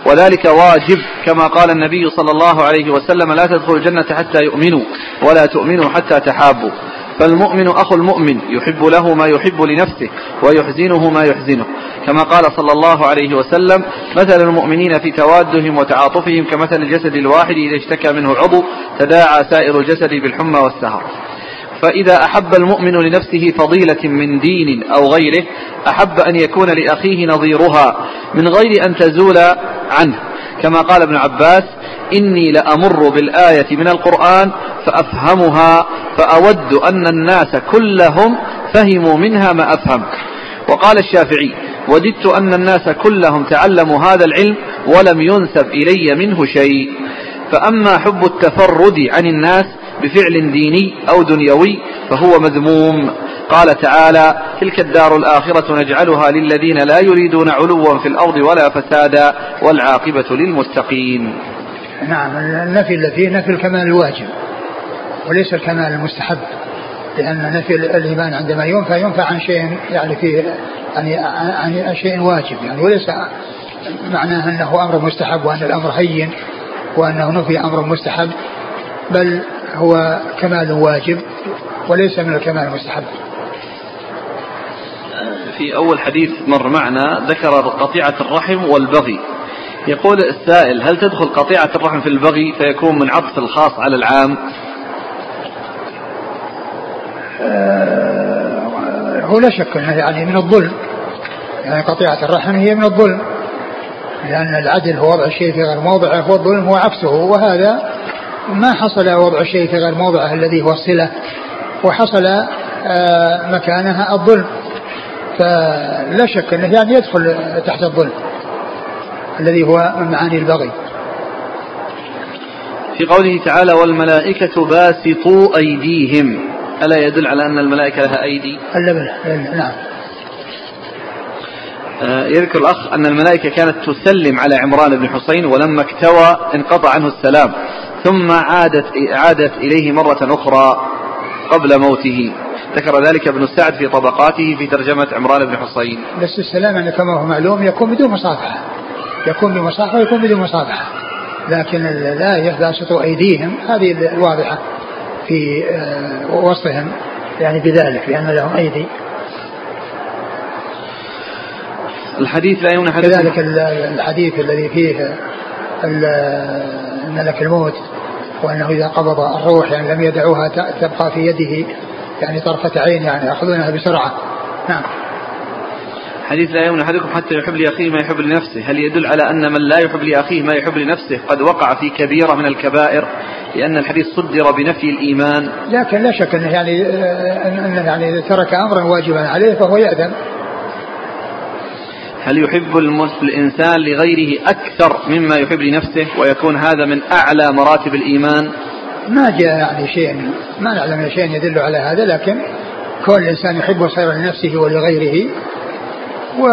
وذلك واجب كما قال النبي صلى الله عليه وسلم لا تدخلوا الجنة حتى يؤمنوا ولا تؤمنوا حتى تحابوا. فالمؤمن أخو المؤمن يحب له ما يحب لنفسه ويحزنه ما يحزنه. كما قال صلى الله عليه وسلم مثل المؤمنين في توادهم وتعاطفهم كمثل الجسد الواحد إذا اشتكى منه عضو تداعى سائر الجسد بالحمى والسهر. فإذا أحب المؤمن لنفسه فضيلة من دين أو غيره أحب أن يكون لأخيه نظيرها من غير أن تزول عنه. كما قال ابن عباس إني لأمر بالآية من القرآن فأفهمها فأود أن الناس كلهم فهموا منها ما أفهم. وقال الشافعي وددت أن الناس كلهم تعلموا هذا العلم ولم ينسب إلي منه شيء. فأما حب التفرد عن الناس بفعل ديني أو دنيوي فهو مذموم. قال تعالى تلك الدار الآخرة نجعلها للذين لا يريدون علوا في الأرض ولا فسادا والعاقبة للمتقين. نعم النفي الذي نفي الكمال الواجب وليس الكمال المستحب لأن نفي الإيمان عندما ينفى ينفى عن شيء يعني فيه يعني عن شيء واجب يعني وليس معناه أنه أمر مستحب وأن الأمر هين وأنه نفي أمر مستحب بل هو كمال واجب وليس من الكمال المستحب. في أول حديث مر معنا ذكر قطيعة الرحم والبغي. يقول السائل هل تدخل قطيعة الرحم في البغي فيكون من عطف الخاص على العام؟ آه، هو لا شك انه يعني من الظلم. يعني قطيعة الرحم هي من الظلم. لأن العدل هو وضع الشيء في غير موضعه والظلم هو عكسه وهذا ما حصل وضع الشيء في غير موضعه الذي هو الصلة وحصل آه، مكانها الظلم. فلا شك إنه يعني يدخل تحت الظلم الذي هو من معاني البغي. في قوله تعالى والملائكة باسطوا أيديهم. ألا يدل على أن الملائكة لها أيدي؟ نعم. آه، يذكر الأخ أن الملائكة كانت تسلم على عمران بن حسين ولما اكتوى انقطع عنه السلام. ثم عادت عادت إليه مرة أخرى قبل موته. ذكر ذلك ابن سعد في طبقاته في ترجمة عمران بن حسين بس السلام يعني كما هو معلوم يكون بدون مصافحة. يكون بمصافحة ويكون بدون مصافحة. لكن الآية باسطوا أيديهم هذه الواضحة في آه، وصفهم يعني بذلك لأن لهم أيدي. الحديث لا يمنع كذلك الحديث الذي فيه ملك الموت وأنه إذا قبض الروح يعني لم يدعوها تبقى في يده يعني طرفة عين يعني يأخذونها بسرعة. نعم. حديث لا يؤمن أحدكم حتى يحب لأخيه ما يحب لنفسه. هل يدل على أن من لا يحب لأخيه ما يحب لنفسه؟ قد وقع في كبيرة من الكبائر لأن الحديث صدر بنفي الإيمان. لكن لا شك أنه يعني أنه يعني ترك أمرا واجبا عليه فهو يأذن. هل يحب الإنسان لغيره أكثر مما يحب لنفسه ويكون هذا من أعلى مراتب الإيمان؟ ما جاء يعني شيء ما نعلم شيء يدل على هذا لكن كون الإنسان يحب الخير لنفسه ولغيره وكلام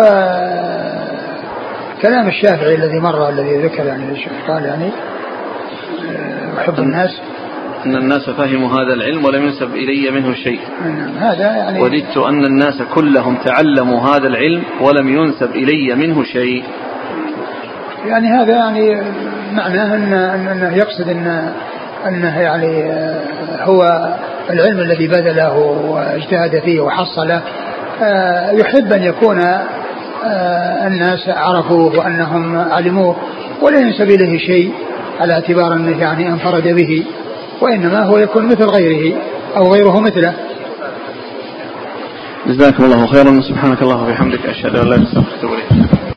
الشافعي الذي مر الذي ذكر يعني قال يعني يحب الناس أن الناس فهموا هذا العلم ولم ينسب إلي منه شيء. هذا يعني وددت أن الناس كلهم تعلموا هذا العلم ولم ينسب إلي منه شيء. يعني هذا يعني معناه أن أنه يقصد أن أنه يعني هو العلم الذي بذله واجتهد فيه وحصله. آه، يحب أن يكون آه، الناس عرفوه وأنهم علموه ولا ينسب إليه شيء على اعتبار أنه يعني أنفرد به. وإنما هو يكون مثل غيره أو غيره مثله. جزاكم الله خيرا. سبحانك الله وبحمدك أشهد أن لا إله إلا أنت